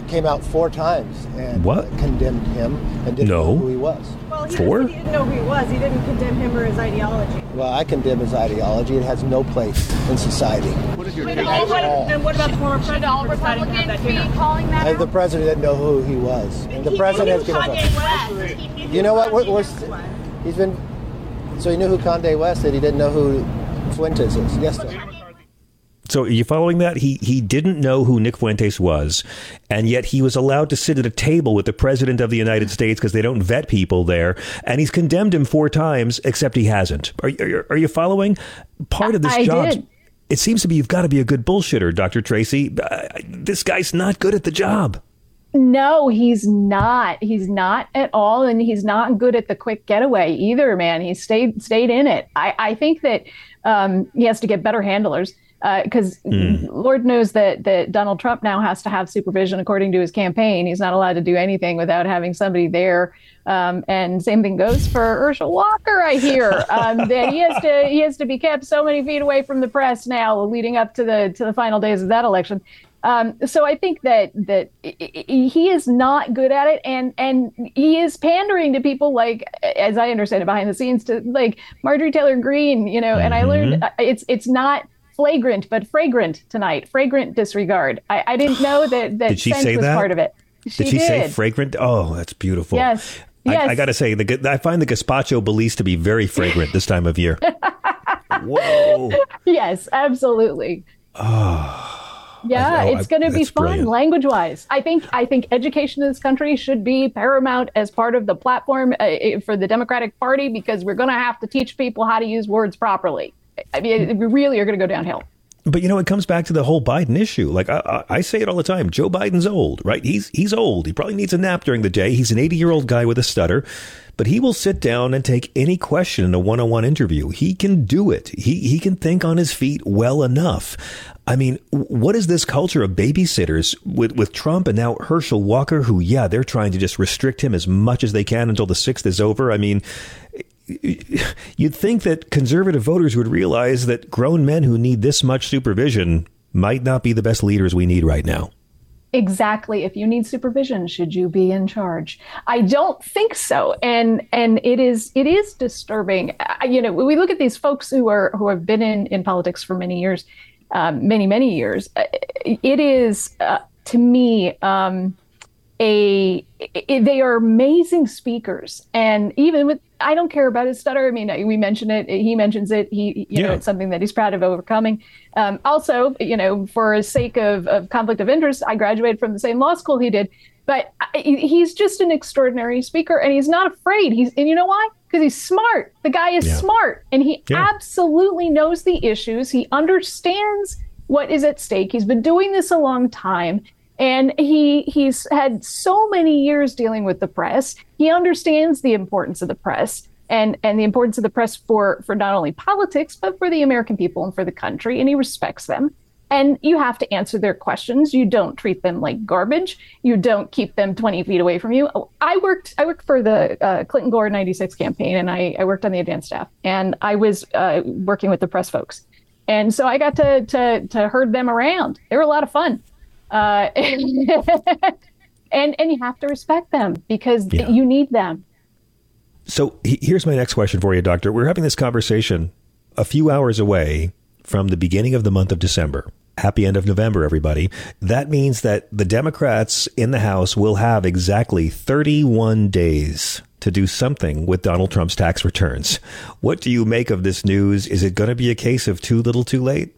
came out four times and what? condemned him and didn't no. know who he was. Well, he four? He didn't know who he was. He didn't condemn him or his ideology. Well, I condemn his ideology. It has no place in society. What is your take? And what about the former president all Republicans be calling that? And the president didn't know who he was. And the he president's going to. You know what? We're, we're, he's been. So he knew who Kanye West is. He didn't know who Fuentes is. Yes, sir. So are you following that? He he didn't know who Nick Fuentes was, and yet he was allowed to sit at a table with the president of the United States because they don't vet people there, and he's condemned him four times, except he hasn't. Are you, are you following? Part of this I job. Did. It seems to be you've got to be a good bullshitter, Dr. Tracy. Uh, this guy's not good at the job. No, he's not. He's not at all, and he's not good at the quick getaway either. Man, he stayed stayed in it. I, I think that Um, he has to get better handlers because uh, mm. Lord knows that that Donald Trump now has to have supervision according to his campaign. He's not allowed to do anything without having somebody there. Um, and same thing goes for Herschel Walker. I hear um, <laughs> that he has to he has to be kept so many feet away from the press now, leading up to the to the final days of that election. Um, so I think that that he is not good at it, and and he is pandering to people like, as I understand it behind the scenes, to like Marjorie Taylor Greene, you know. Mm-hmm. And I learned mm-hmm. it's it's not flagrant, but fragrant tonight. Fragrant disregard. I, I didn't know <sighs> that that did she say was that? part of it. She did she did. say fragrant? Oh, that's beautiful. Yes. I, yes. I got to say, the, I find the gazpacho police to be very fragrant this time of year. <laughs> Whoa. Yes, absolutely. Oh. Yeah, oh, it's going to be fun language wise. I think I think education in this country should be paramount as part of the platform uh, for the Democratic Party because we're going to have to teach people how to use words properly. I mean, we really are going to go downhill. But you know, it comes back to the whole Biden issue. Like I, I, say it all the time. Joe Biden's old, right? He's he's old. He probably needs a nap during the day. He's an 80 year old guy with a stutter, but he will sit down and take any question in a one on one interview. He can do it. He he can think on his feet well enough. I mean, what is this culture of babysitters with with Trump and now Herschel Walker? Who, yeah, they're trying to just restrict him as much as they can until the sixth is over. I mean, you'd think that conservative voters would realize that grown men who need this much supervision might not be the best leaders we need right now. Exactly. If you need supervision, should you be in charge? I don't think so. And and it is it is disturbing. I, You know, we look at these folks who are who have been in in politics for many years, um, many many years. It is uh, to me. Um, a they are amazing speakers. And even with i don't care about his stutter. I mean we mention it he mentions it. He you yeah. know it's something that he's proud of overcoming. Um, also you know for the sake of, of conflict of interest i graduated from the same law school he did. But he's just an extraordinary speaker and he's not afraid. He's and you know why? Because he's smart. The guy is yeah. smart and he yeah. absolutely knows the issues. He understands what is at stake. He's been doing this a long time and he he's had so many years dealing with the press. He understands the importance of the press and and the importance of the press for for not only politics but for the american people and for the country and he respects them. And you have to answer their questions. You don't treat them like garbage. You don't keep them 20 feet away from you. I worked i worked for the uh, clinton gore 96 campaign and I, I worked on the advance staff and i was uh, working with the press folks. And so i got to to to herd them around. They were a lot of fun uh, <laughs> and and you have to respect them because yeah. you need them. So here's my next question for you, Doctor. We're having this conversation a few hours away from the beginning of the month of December. Happy end of November, everybody. That means that the Democrats in the House will have exactly 31 days to do something with Donald Trump's tax returns. What do you make of this news? Is it going to be a case of too little too late?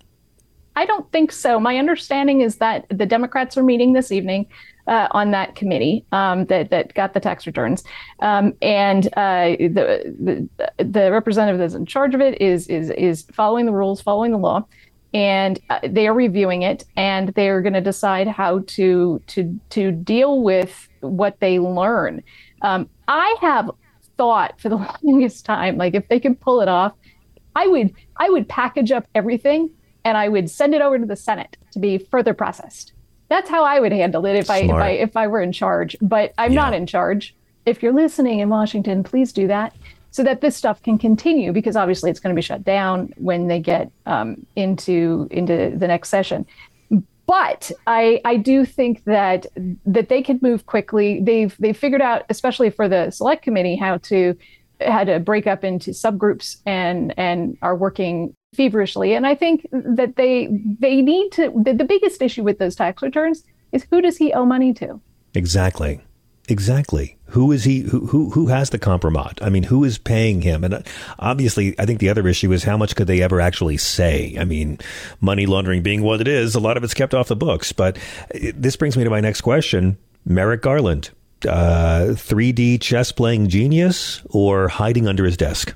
I don't think so. My understanding is that the Democrats are meeting this evening uh, on that committee um, that that got the tax returns, um, and uh, the, the, the representative that's in charge of it is is is following the rules, following the law, and uh, they are reviewing it, and they are going to decide how to to to deal with what they learn. Um, I have thought for the <laughs> longest time, like if they can pull it off, I would I would package up everything and I would send it over to the Senate to be further processed. That's how I would handle it if I if I if I were in charge. But I'm yeah. not in charge. If you're listening in Washington, please do that so that this stuff can continue because obviously it's going to be shut down when they get um, into into the next session. But I I do think that that they can move quickly. They've they've figured out, especially for the select committee, how to how to break up into subgroups and and are working feverishly. And I think that they they need to. The, the biggest issue with those tax returns is who does he owe money to? Exactly. Exactly. Who is he? Who who who has the compromise? I mean, who is paying him? And uh, obviously, I think the other issue is how much could they ever actually say? I mean, money laundering being what it is, a lot of it's kept off the books. But uh, this brings me to my next question: Merrick Garland, uh, 3D chess playing genius, or hiding under his desk?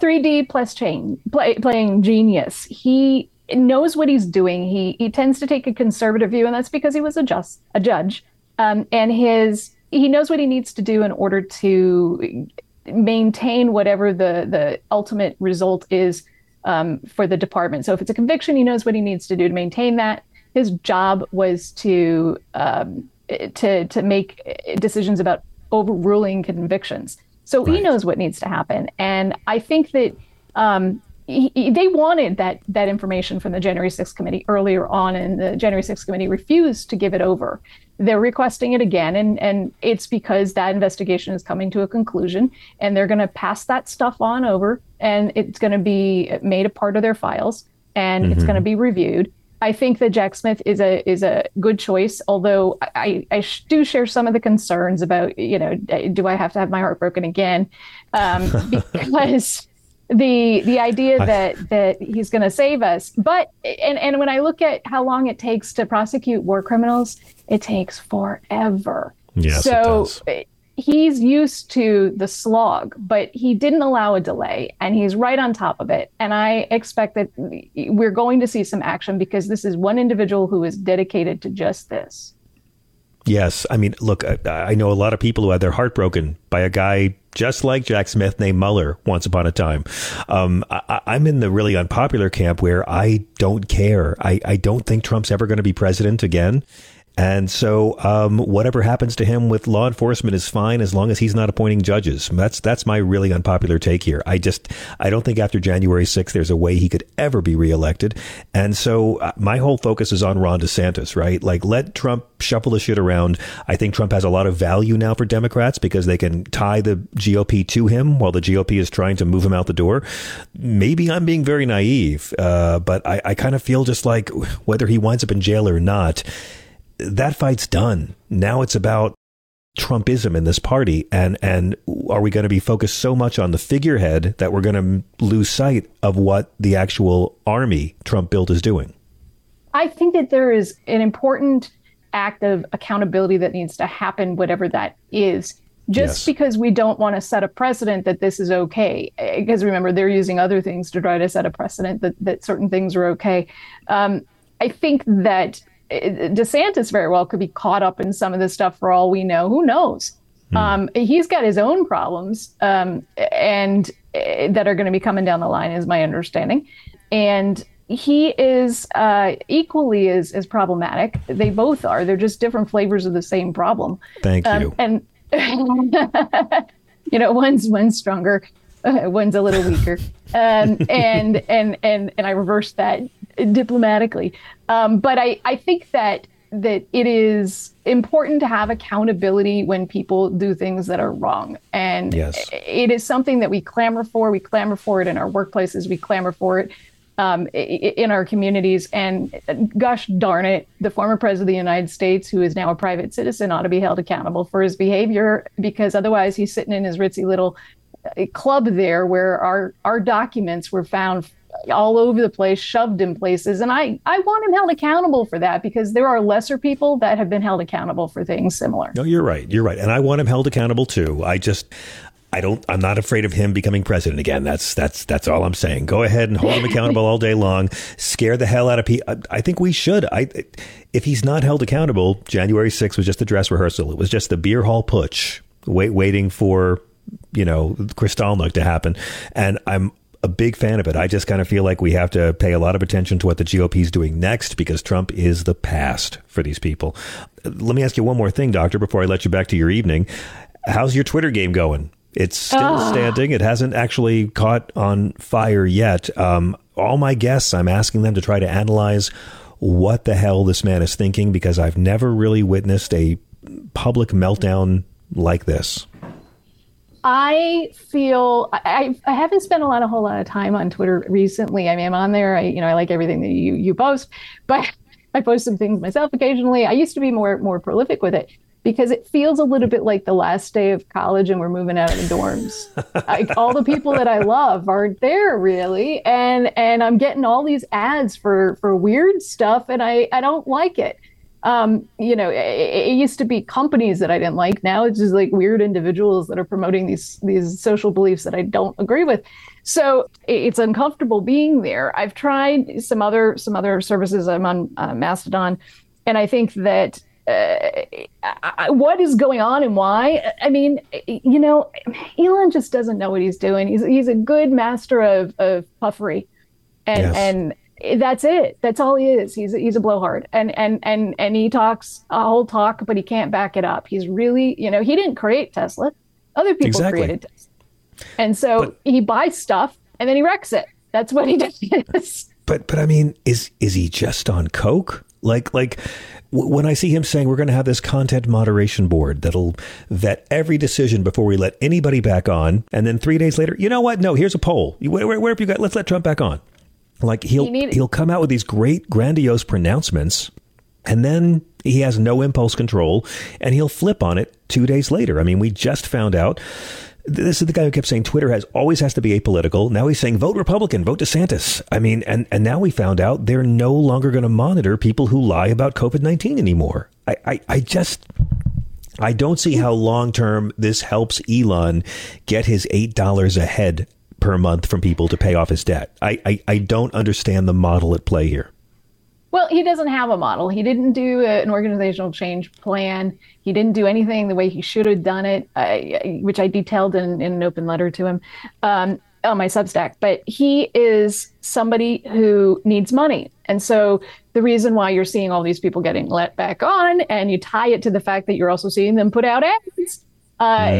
3D plus chain play, playing genius. He knows what he's doing. He he tends to take a conservative view, and that's because he was a just a judge. Um, and his he knows what he needs to do in order to maintain whatever the the ultimate result is um, for the department. So if it's a conviction, he knows what he needs to do to maintain that. His job was to um, to to make decisions about overruling convictions. So right. he knows what needs to happen, and I think that um, he, he, they wanted that that information from the January 6th committee earlier on, and the January 6th committee refused to give it over. They're requesting it again, and and it's because that investigation is coming to a conclusion, and they're going to pass that stuff on over, and it's going to be made a part of their files, and mm-hmm. it's going to be reviewed. I think that Jack Smith is a is a good choice, although I, I do share some of the concerns about you know do I have to have my heart broken again? Um, <laughs> because the the idea that that he's going to save us but and and when i look at how long it takes to prosecute war criminals it takes forever. Yes, so he's used to the slog but he didn't allow a delay and he's right on top of it and i expect that we're going to see some action because this is one individual who is dedicated to just this Yes. I mean, look, I, I, know a lot of people who had their heart broken by a guy just like Jack Smith named Mueller once upon a time. Um, I, am in the really unpopular camp where I don't care. I, I don't think Trump's ever going to be president again. And so, um, whatever happens to him with law enforcement is fine as long as he's not appointing judges. That's that's my really unpopular take here. I just I don't think after January 6th there's a way he could ever be reelected. And so, uh, my whole focus is on Ron DeSantis. Right, like let Trump shuffle the shit around. I think Trump has a lot of value now for Democrats because they can tie the GOP to him while the GOP is trying to move him out the door. Maybe I'm being very naive, uh, but I, I kind of feel just like whether he winds up in jail or not that fight's done. Now it's about Trumpism in this party, and and are we going to be focused so much on the figurehead that we're going to lose sight of what the actual army Trump built is doing? I think that there is an important act of accountability that needs to happen, whatever that is. Just yes. because we don't want to set a precedent that this is okay, because remember they're using other things to try to set a precedent that that certain things are okay. Um, I think that DeSantis very well could be caught up in some of this stuff for all we know. Who knows? Mm. Um, he's got his own problems, um, and uh, that are going to be coming down the line, is my understanding. And he is uh, equally as, as problematic. They both are. They're just different flavors of the same problem. Thank um, you. And <laughs> you know, one's one's stronger, uh, <laughs> one's a little weaker, um, <laughs> and and and and I reversed that diplomatically. Um, but I, I think that that it is important to have accountability when people do things that are wrong. And yes. it is something that we clamor for. We clamor for it in our workplaces. We clamor for it um, in our communities. And gosh darn it, the former president of the United States, who is now a private citizen, ought to be held accountable for his behavior because otherwise he's sitting in his ritzy little club there where our, our documents were found all over the place, shoved in places. And I, I want him held accountable for that because there are lesser people that have been held accountable for things similar. No, you're right. You're right. And I want him held accountable too. I just, I don't. I'm not afraid of him becoming president again. That's that's that's all I'm saying. Go ahead and hold him accountable all day long. Scare the hell out of people. I think we should. I if he's not held accountable, January 6th was just a dress rehearsal. It was just the beer hall putsch, wait, waiting for you know Kristallnacht to happen. And I'm a big fan of it. I just kind of feel like we have to pay a lot of attention to what the GOP is doing next because Trump is the past for these people. Let me ask you one more thing, Doctor, before I let you back to your evening. How's your Twitter game going? It's still oh. standing. It hasn't actually caught on fire yet. Um, all my guests, I'm asking them to try to analyze what the hell this man is thinking because I've never really witnessed a public meltdown like this. I feel I, I haven't spent a lot, a whole lot of time on Twitter recently. I mean, I'm on there. I, you know, I like everything that you you post, but <laughs> I post some things myself occasionally. I used to be more more prolific with it because it feels a little bit like the last day of college and we're moving out of the dorms. <laughs> like all the people that I love aren't there really, and and I'm getting all these ads for for weird stuff, and I I don't like it um, you know, it, it, used to be companies that I didn't like. Now it's just like weird individuals that are promoting these these social beliefs that I don't agree with. So it's uncomfortable being there. I've tried some other some other services. I'm on uh, Mastodon, and I think that uh, I, what is going on and why? I mean, you know, Elon just doesn't know what he's doing. He's he's a good master of of puffery and Yes. and that's it. That's all he is. He's he's a blowhard, and and and and he talks a whole talk, but he can't back it up. He's really, you know, he didn't create Tesla. Other people Exactly. created Tesla, and so he buys stuff and then he wrecks it. That's what he <laughs> does. But but I mean, is is he just on coke? Like like w- when I see him saying we're going to have this content moderation board that'll vet every decision before we let anybody back on, and then three days later, you know what? No, here's a poll. You- Where, where, where have you got? Let's let Trump back on. Like he'll He need- he'll come out with these great grandiose pronouncements, and then he has no impulse control, and he'll flip on it two days later. I mean, we just found out. This is the guy who kept saying Twitter has always has to be apolitical. Now he's saying vote Republican, vote DeSantis. I mean, and and now we found out they're no longer going to monitor people who lie about COVID nineteen anymore. I, I I just I don't see how long term this helps Elon get his eight dollars a head per month from people to pay off his debt. I, I I don't understand the model at play here. Well, he doesn't have a model. He didn't do a, an organizational change plan. He didn't do anything the way he should have done it, I, which I detailed in, in an open letter to him um, on my Substack. But he is somebody who needs money. And so the reason why you're seeing all these people getting let back on, and you tie it to the fact that you're also seeing them put out ads. Uh,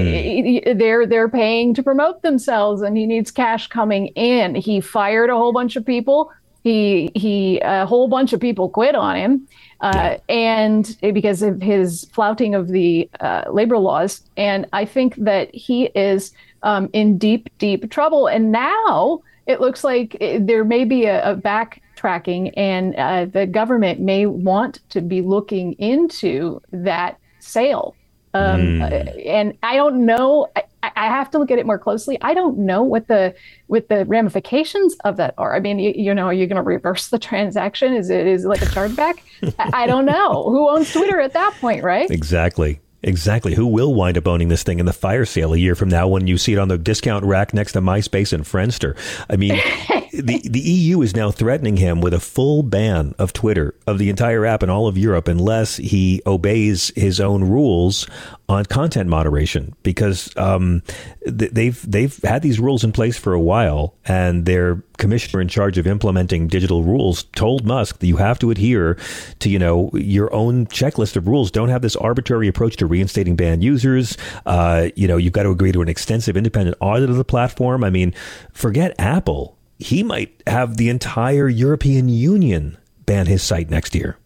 they're they're paying to promote themselves, and he needs cash coming in. He fired a whole bunch of people. He he a whole bunch of people quit on him, uh, and because of his flouting of the uh, labor laws. And I think that he is um, in deep deep trouble. And now it looks like eh, there may be a, a backtracking, and uh, the government may want to be looking into that sale. Um, uh, and I don't know. I, I have to look at it more closely. I don't know what the what the ramifications of that are. I mean, you, you know, are you going to reverse the transaction? Is it is it like a chargeback? I, I don't know. <laughs> Who owns Twitter at that point, right? Exactly. Exactly. Who will wind up owning this thing in the fire sale a year from now when you see it on the discount rack next to MySpace and Friendster? I mean, <laughs> the, the EU is now threatening him with a full ban of Twitter, of the entire app in all of Europe, unless he obeys his own rules on content moderation because um, they've they've had these rules in place for a while, and their commissioner in charge of implementing digital rules told Musk that you have to adhere to you know your own checklist of rules. Don't have this arbitrary approach to reinstating banned users. Uh, you know you've got to agree to an extensive independent audit of the platform. I mean, forget Apple. He might have the entire European Union ban his site next year.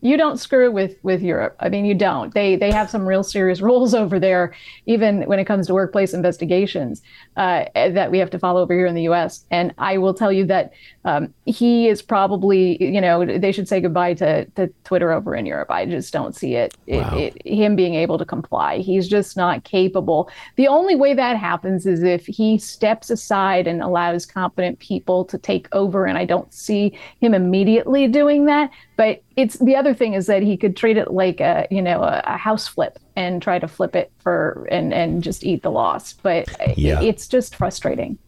You don't screw with with Europe. I mean, you don't. They they have some real serious <laughs> rules over there, even when it comes to workplace investigations uh, that we have to follow over here in the U.S. And I will tell you that um, he is probably, you know, they should say goodbye to, to Twitter over in Europe. I just don't see it, it, it him being able to comply. He's just not capable. The only way that happens is if he steps aside and allows competent people to take over. And I don't see him immediately doing that. But it's the other thing is that he could treat it like a you know a, a house flip and try to flip it for and and just eat the loss. But Yeah. it's just frustrating.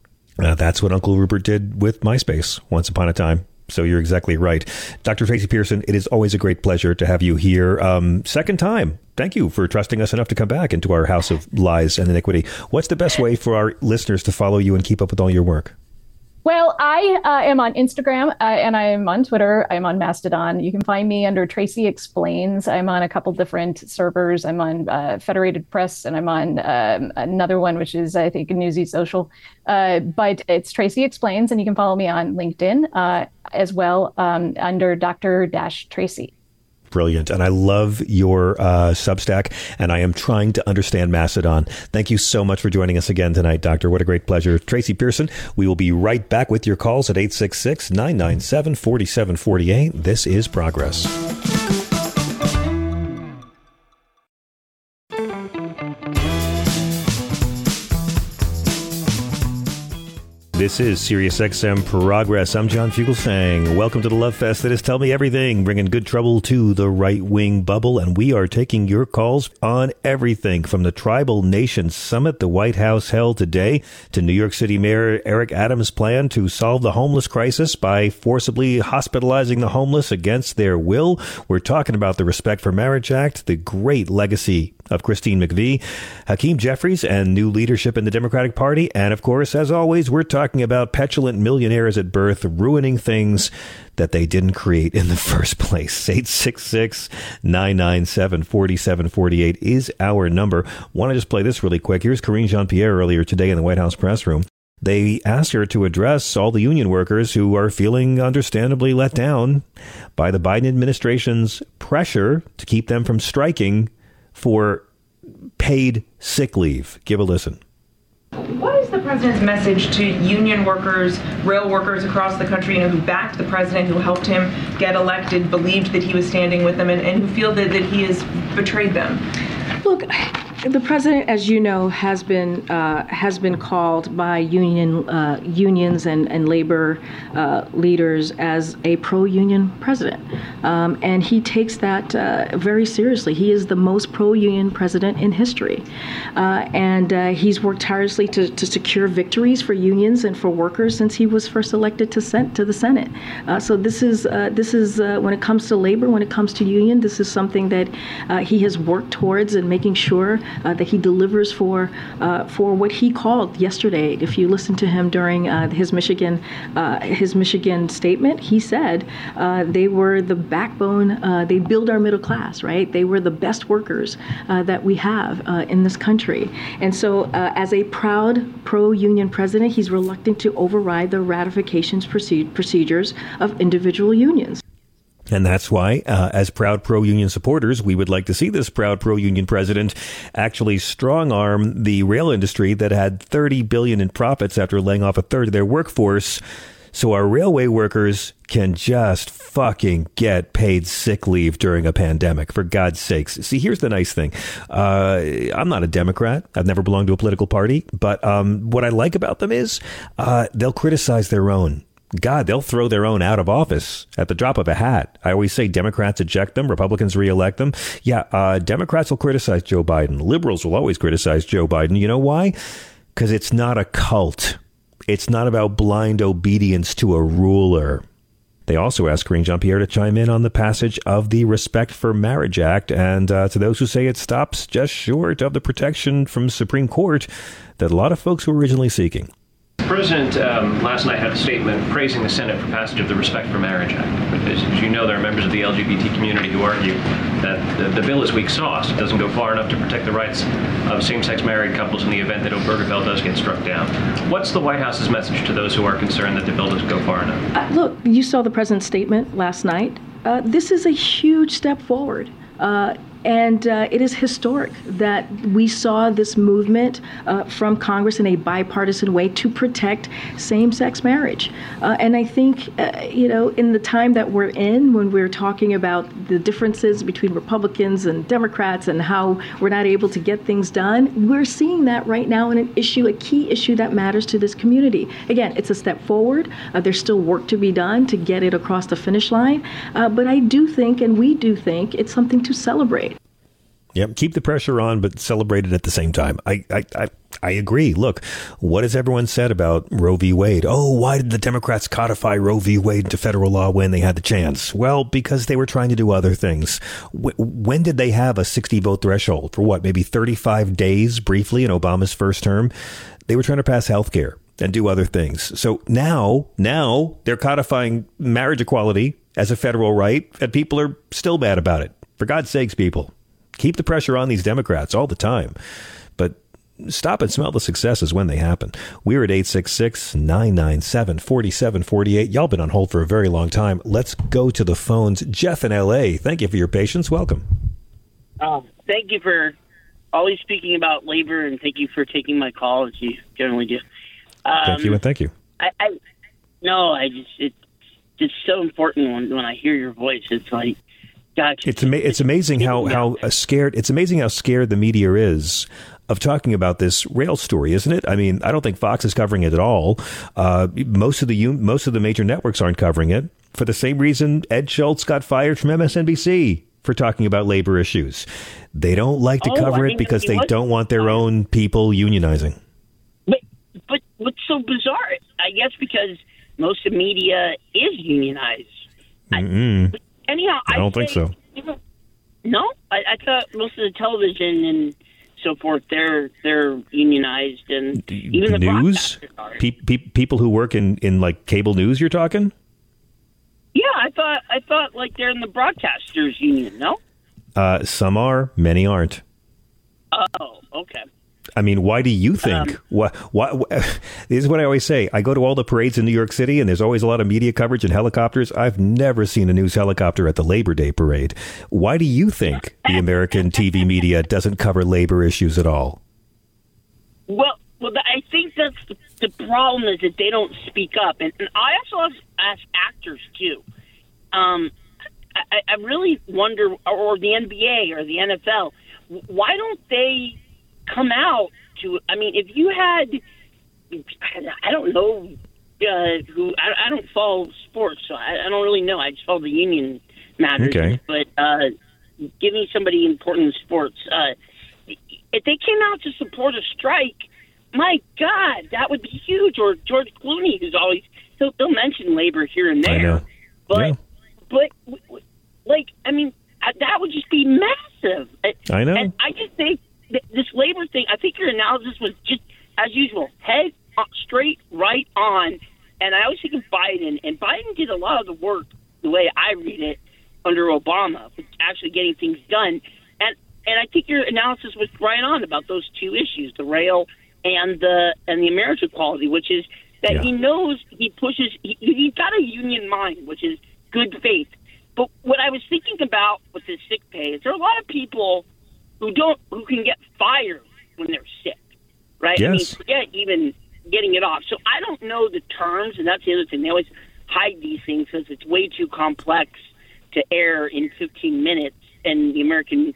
Uh, that's what Uncle Rupert did with MySpace once upon a time. So you're exactly right. Dr. Tracy Pearson, it is always a great pleasure to have you here. Um, second time. Thank you for trusting us enough to come back into our house of lies and iniquity. What's the best way for our listeners to follow you and keep up with all your work? Well, I uh, am on Instagram uh, and I'm on Twitter. I'm on Mastodon. You can find me under Tracy Explains. I'm on a couple different servers. I'm on uh, Federated Press and I'm on um, another one, which is, I think, Newsy Social. Uh, but it's Tracy Explains, and you can follow me on LinkedIn uh, as well um, under Dr. Dash Tracy. Brilliant. And I love your uh, Substack, and I am trying to understand Mastodon. Thank you so much for joining us again tonight, Doctor. What a great pleasure. Tracy Pearson, we will be right back with your calls at 866 997 4748. This is Progress. This is SiriusXM Progress. I'm John Fugelsang. Welcome to the Love Fest that is Tell Me Everything, bringing good trouble to the right wing bubble. And we are taking your calls on everything from the Tribal Nations Summit the White House held today to New York City Mayor Eric Adams' plan to solve the homeless crisis by forcibly hospitalizing the homeless against their will. We're talking about the Respect for Marriage Act, the great legacy of Christine McVie, Hakeem Jeffries, and new leadership in the Democratic Party. And of course, as always, we're talking about petulant millionaires at birth ruining things that they didn't create in the <laughs> first place. 866 997 4748 is our number. Want to just play this really quick? Here's Karine Jean Pierre earlier today in the White House press room. They asked her to address all the union workers who are feeling understandably let down by the Biden administration's pressure to keep them from striking for paid sick leave. Give a listen. What is the president's message to union workers, rail workers across the country, you know, who backed the president, who helped him get elected, believed that he was standing with them, and, and who feel that, that he has betrayed them? Look, the president, as you know, has been uh, has been called by union uh, unions and and labor uh, leaders as a pro-union president, um, and he takes that uh, very seriously. He is the most pro-union president in history, uh, and uh, he's worked tirelessly to, to secure victories for unions and for workers since he was first elected to sent to the Senate. so this is this is when it comes to labor, when it comes to union, this is something that he has worked towards and making sure uh, that he delivers for uh, for what he called yesterday. If you listen to him during uh, his Michigan uh, his Michigan statement, he said uh, they were the backbone. they build our middle class, right? They were the best workers that we have in this country. And so, as a proud pro-union president, he's reluctant to override the ratifications procedures of individual unions. And that's why, uh, as proud pro union supporters, we would like to see this proud pro union president actually strong arm the rail industry that had 30 billion in profits after laying off a third of their workforce. So our railway workers can just fucking get paid sick leave during a pandemic, for God's sakes. See, here's the nice thing. Uh, I'm not a Democrat. I've never belonged to a political party. But um, what I like about them is uh, they'll criticize their own. God, they'll throw their own out of office at the drop of a hat. I always say Democrats eject them, Republicans reelect them. Yeah, uh, Democrats will criticize Joe Biden. Liberals will always criticize Joe Biden. You know why? Because it's not a cult. It's not about blind obedience to a ruler. They also asked Karine Jean Pierre to chime in on the passage of the Respect for Marriage Act, and uh, to those who say it stops just short of the protection from Supreme Court that a lot of folks were originally seeking president um, last night had a statement praising the Senate for passage of the Respect for Marriage Act. As, as you know, there are members of the LGBT community who argue that the, the, bill is weak sauce. It doesn't go far enough to protect the rights of same-sex married couples in the event that Obergefell does get struck down. What's the White House's message to those who are concerned that the bill doesn't go far enough? Uh, look, you saw the president's statement last night. Uh, this is a huge step forward. Uh, and uh, it is historic that we saw this movement uh, from Congress in a bipartisan way to protect same sex marriage. Uh, and I think, uh, you know, in the time that we're in, when we're talking about the differences between Republicans and Democrats and how we're not able to get things done, we're seeing that right now in an issue, a key issue that matters to this community. Again, it's a step forward. Uh, there's still work to be done to get it across the finish line. Uh, but I do think, and we do think, it's something to celebrate. Yep, keep the pressure on, but celebrate it at the same time. I, I, I, I agree. Look, what has everyone said about Roe v. Wade? Oh, why did the Democrats codify Roe v. Wade into federal law when they had the chance? Well, because they were trying to do other things. when did they have a 60 vote threshold? For what, maybe 35 days briefly in Obama's first term? They were trying to pass health care and do other things. So now, now they're codifying marriage equality as a federal right, and people are still mad about it. For God's sakes, people keep the pressure on these Democrats all the time. But stop and smell the successes when they happen. We're at 866 997 4748. Y'all been on hold for a very long time. Let's go to the phones. Jeff in LA, thank you for your patience. Welcome. Uh, thank you for always speaking about labor and thank you for taking my call as you generally do. Um, thank you and thank you. I, I no, I just it's just so important when when I hear your voice. It's like Gotcha. It's ama- it's amazing how how scared it's amazing how scared the media is of talking about this rail story, isn't it? I mean, I don't think Fox is covering it at all. Uh, most of the most of the major networks aren't covering it for the same reason Ed Schultz got fired from MSNBC for talking about labor issues. They don't like to oh, cover I it because they don't want their own people unionizing. But but what's so bizarre? I guess because most of media is unionized. Mm-hmm. Anyhow, I don't I think so. No, I, I thought most of the television and so forth they're they're unionized and even the news pe- pe- people who work in in like cable news. You're talking. Yeah, I thought I thought like they're in the broadcasters union. No. Uh, some are, many aren't. Oh, okay. I mean, why do you think? Um, why, why, <laughs> this is what I always say. I go to all the parades in New York City, and there's always a lot of media coverage and helicopters. I've never seen a news helicopter at the Labor Day parade. Why do you think the American <laughs> TV media doesn't cover labor issues at all? Well, well, I think that's the, the problem is that they don't speak up, and, and I also ask, ask actors too. Um, I, I really wonder, or the NBA or the NFL, why don't they come out to? I mean, if you had, I don't know, uh, who I, I don't follow sports, so I, I don't really know. I just follow the union matters. Okay. But uh, give me somebody important in sports. Uh, if they came out to support a strike, my God, that would be huge. Or George Clooney, who's always he'll, he'll mention labor here and there, I know. but Yeah. but like I mean that would just be massive. I know. And I just think th- this labor thing. I think your analysis was just as usual, head straight right on. And I always think of Biden, and Biden did a lot of the work the way I read it under Obama, with actually getting things done. And and I think your analysis was right on about those two issues, the rail and the and the marriage equality, which is that Yeah. he knows he pushes. He, he's got a union mind, which is good faith. But what I was thinking about with his sick pay is there are a lot of people who don't who can get fired when they're sick, right? I mean, forget even getting it off. So I don't know the terms, and that's the other thing. They always hide these things because it's way too complex to air in 15 minutes, and the American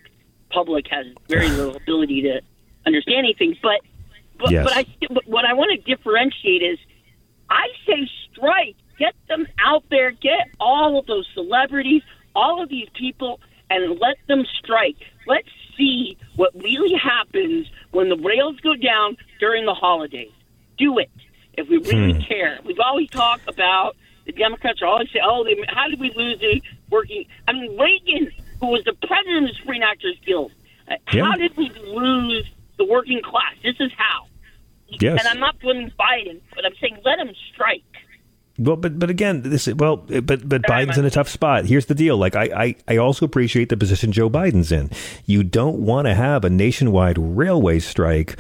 public has very <sighs> little ability to understand anything. But but Yes. but I but what I want to differentiate is I say strike. Get them out there. Get all of those celebrities, all of these people, and let them strike. Let's see what really happens when the rails go down during the holidays. Do it if we really care. We've always talked about the Democrats are always say, "Oh, they, how did we lose the working?" I mean, Reagan, who was the president of the Screen Actors Guild, uh, Yeah. how did we lose the working class? This is how. Yes. And I'm not blaming Biden, but I'm saying let him strike. Well, but but again, this is well, but but Biden's in a tough spot. Here's the deal: like I I, I also appreciate the position Joe Biden's in. You don't want to have a nationwide railway strike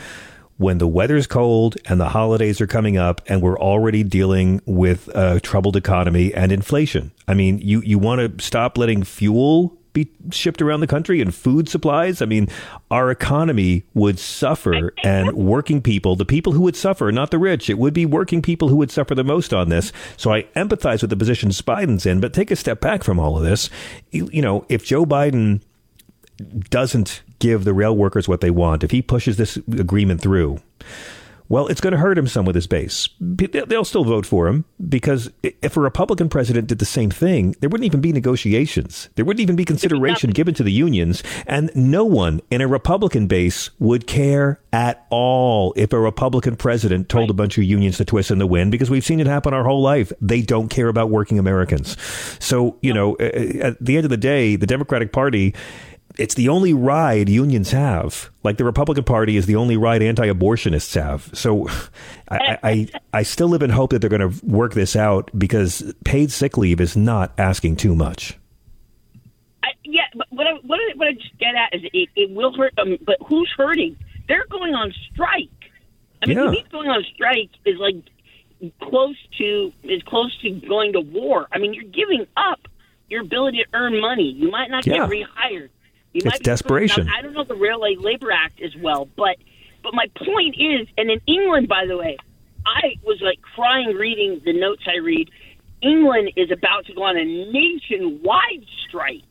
when the weather's cold and the holidays are coming up, and we're already dealing with a troubled economy and inflation. I mean, you you want to stop letting fuel be shipped around the country and food supplies. I mean, our economy would suffer, and working people, the people who would suffer, not the rich, it would be working people who would suffer the most on this. So I empathize with the position Biden's in, but take a step back from all of this. You, you know, if Joe Biden doesn't give the rail workers what they want, if he pushes this agreement through, well, it's going to hurt him some with his base. They'll- still vote for him because if a Republican president did the same thing, there wouldn't even be negotiations. There wouldn't even be consideration given to the unions. And no one in a Republican base would care at all if a Republican president told a bunch of unions to twist in the wind because we've seen it happen our whole life. They don't care about working Americans. So, you know, at the end of the day, the Democratic Party it's the only ride unions have. Like the Republican Party is the only ride anti-abortionists have. So I, I, I still live in hope that they're going to work this out because paid sick leave is not asking too much. I, yeah, but what I, what I, what I just get at is it, it will hurt them, but who's hurting? They're going on strike. I mean, Yeah. me, going on strike is like close to is close to going to war. I mean, you're giving up your ability to earn money. You might not Yeah. get rehired. You It's desperation. I don't know the Railway Labor Act as well, but but my point is, and in England, by the way, I was like crying reading the notes I read. England is about to go on a nationwide strike,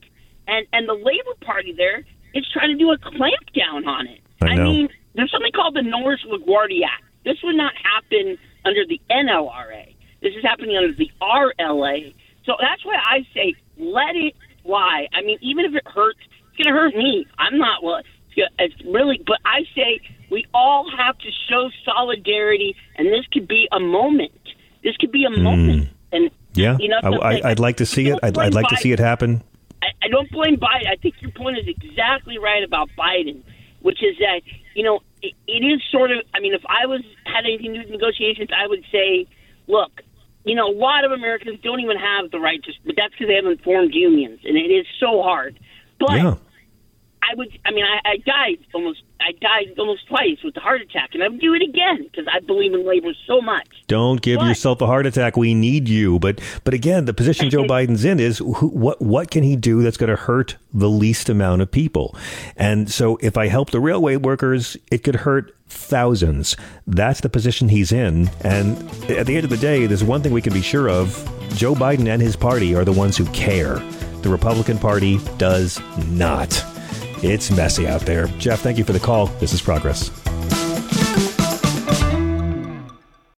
and and the Labor Party there is trying to do a clampdown on it. I know. mean, there's something called the Norris LaGuardia Act. This would not happen under the NLRA. This is happening under the RLA. So that's why I say let it fly. I mean, even if it hurts, it's going to hurt me. I'm not well. It's, it's really, but I say we all have to show solidarity, and this could be a moment. This could be a hmm. moment, and Yeah, You know, I, I'd like to see it. I'd, I'd like to see it happen. I, I don't blame Biden. I think your point is exactly right about Biden, which is that you know it, it is sort of. I mean, if I was had anything to do with negotiations, I would say, look, you know, a lot of Americans don't even have the right to, but that's because they haven't formed unions, and it is so hard. But Yeah. I would. I mean, I, I died almost. I died almost twice with the heart attack, and I would do it again because I believe in labor so much. Don't give yourself a heart attack. We need you. But but again, the position Joe Biden's in is who, what what can he do that's going to hurt the least amount of people? And so if I help the railway workers, it could hurt thousands. That's the position he's in. And at the end of the day, there's one thing we can be sure of: Joe Biden and his party are the ones who care. The Republican Party does not. It's messy out there. Jeff, thank you for the call. This is Progress.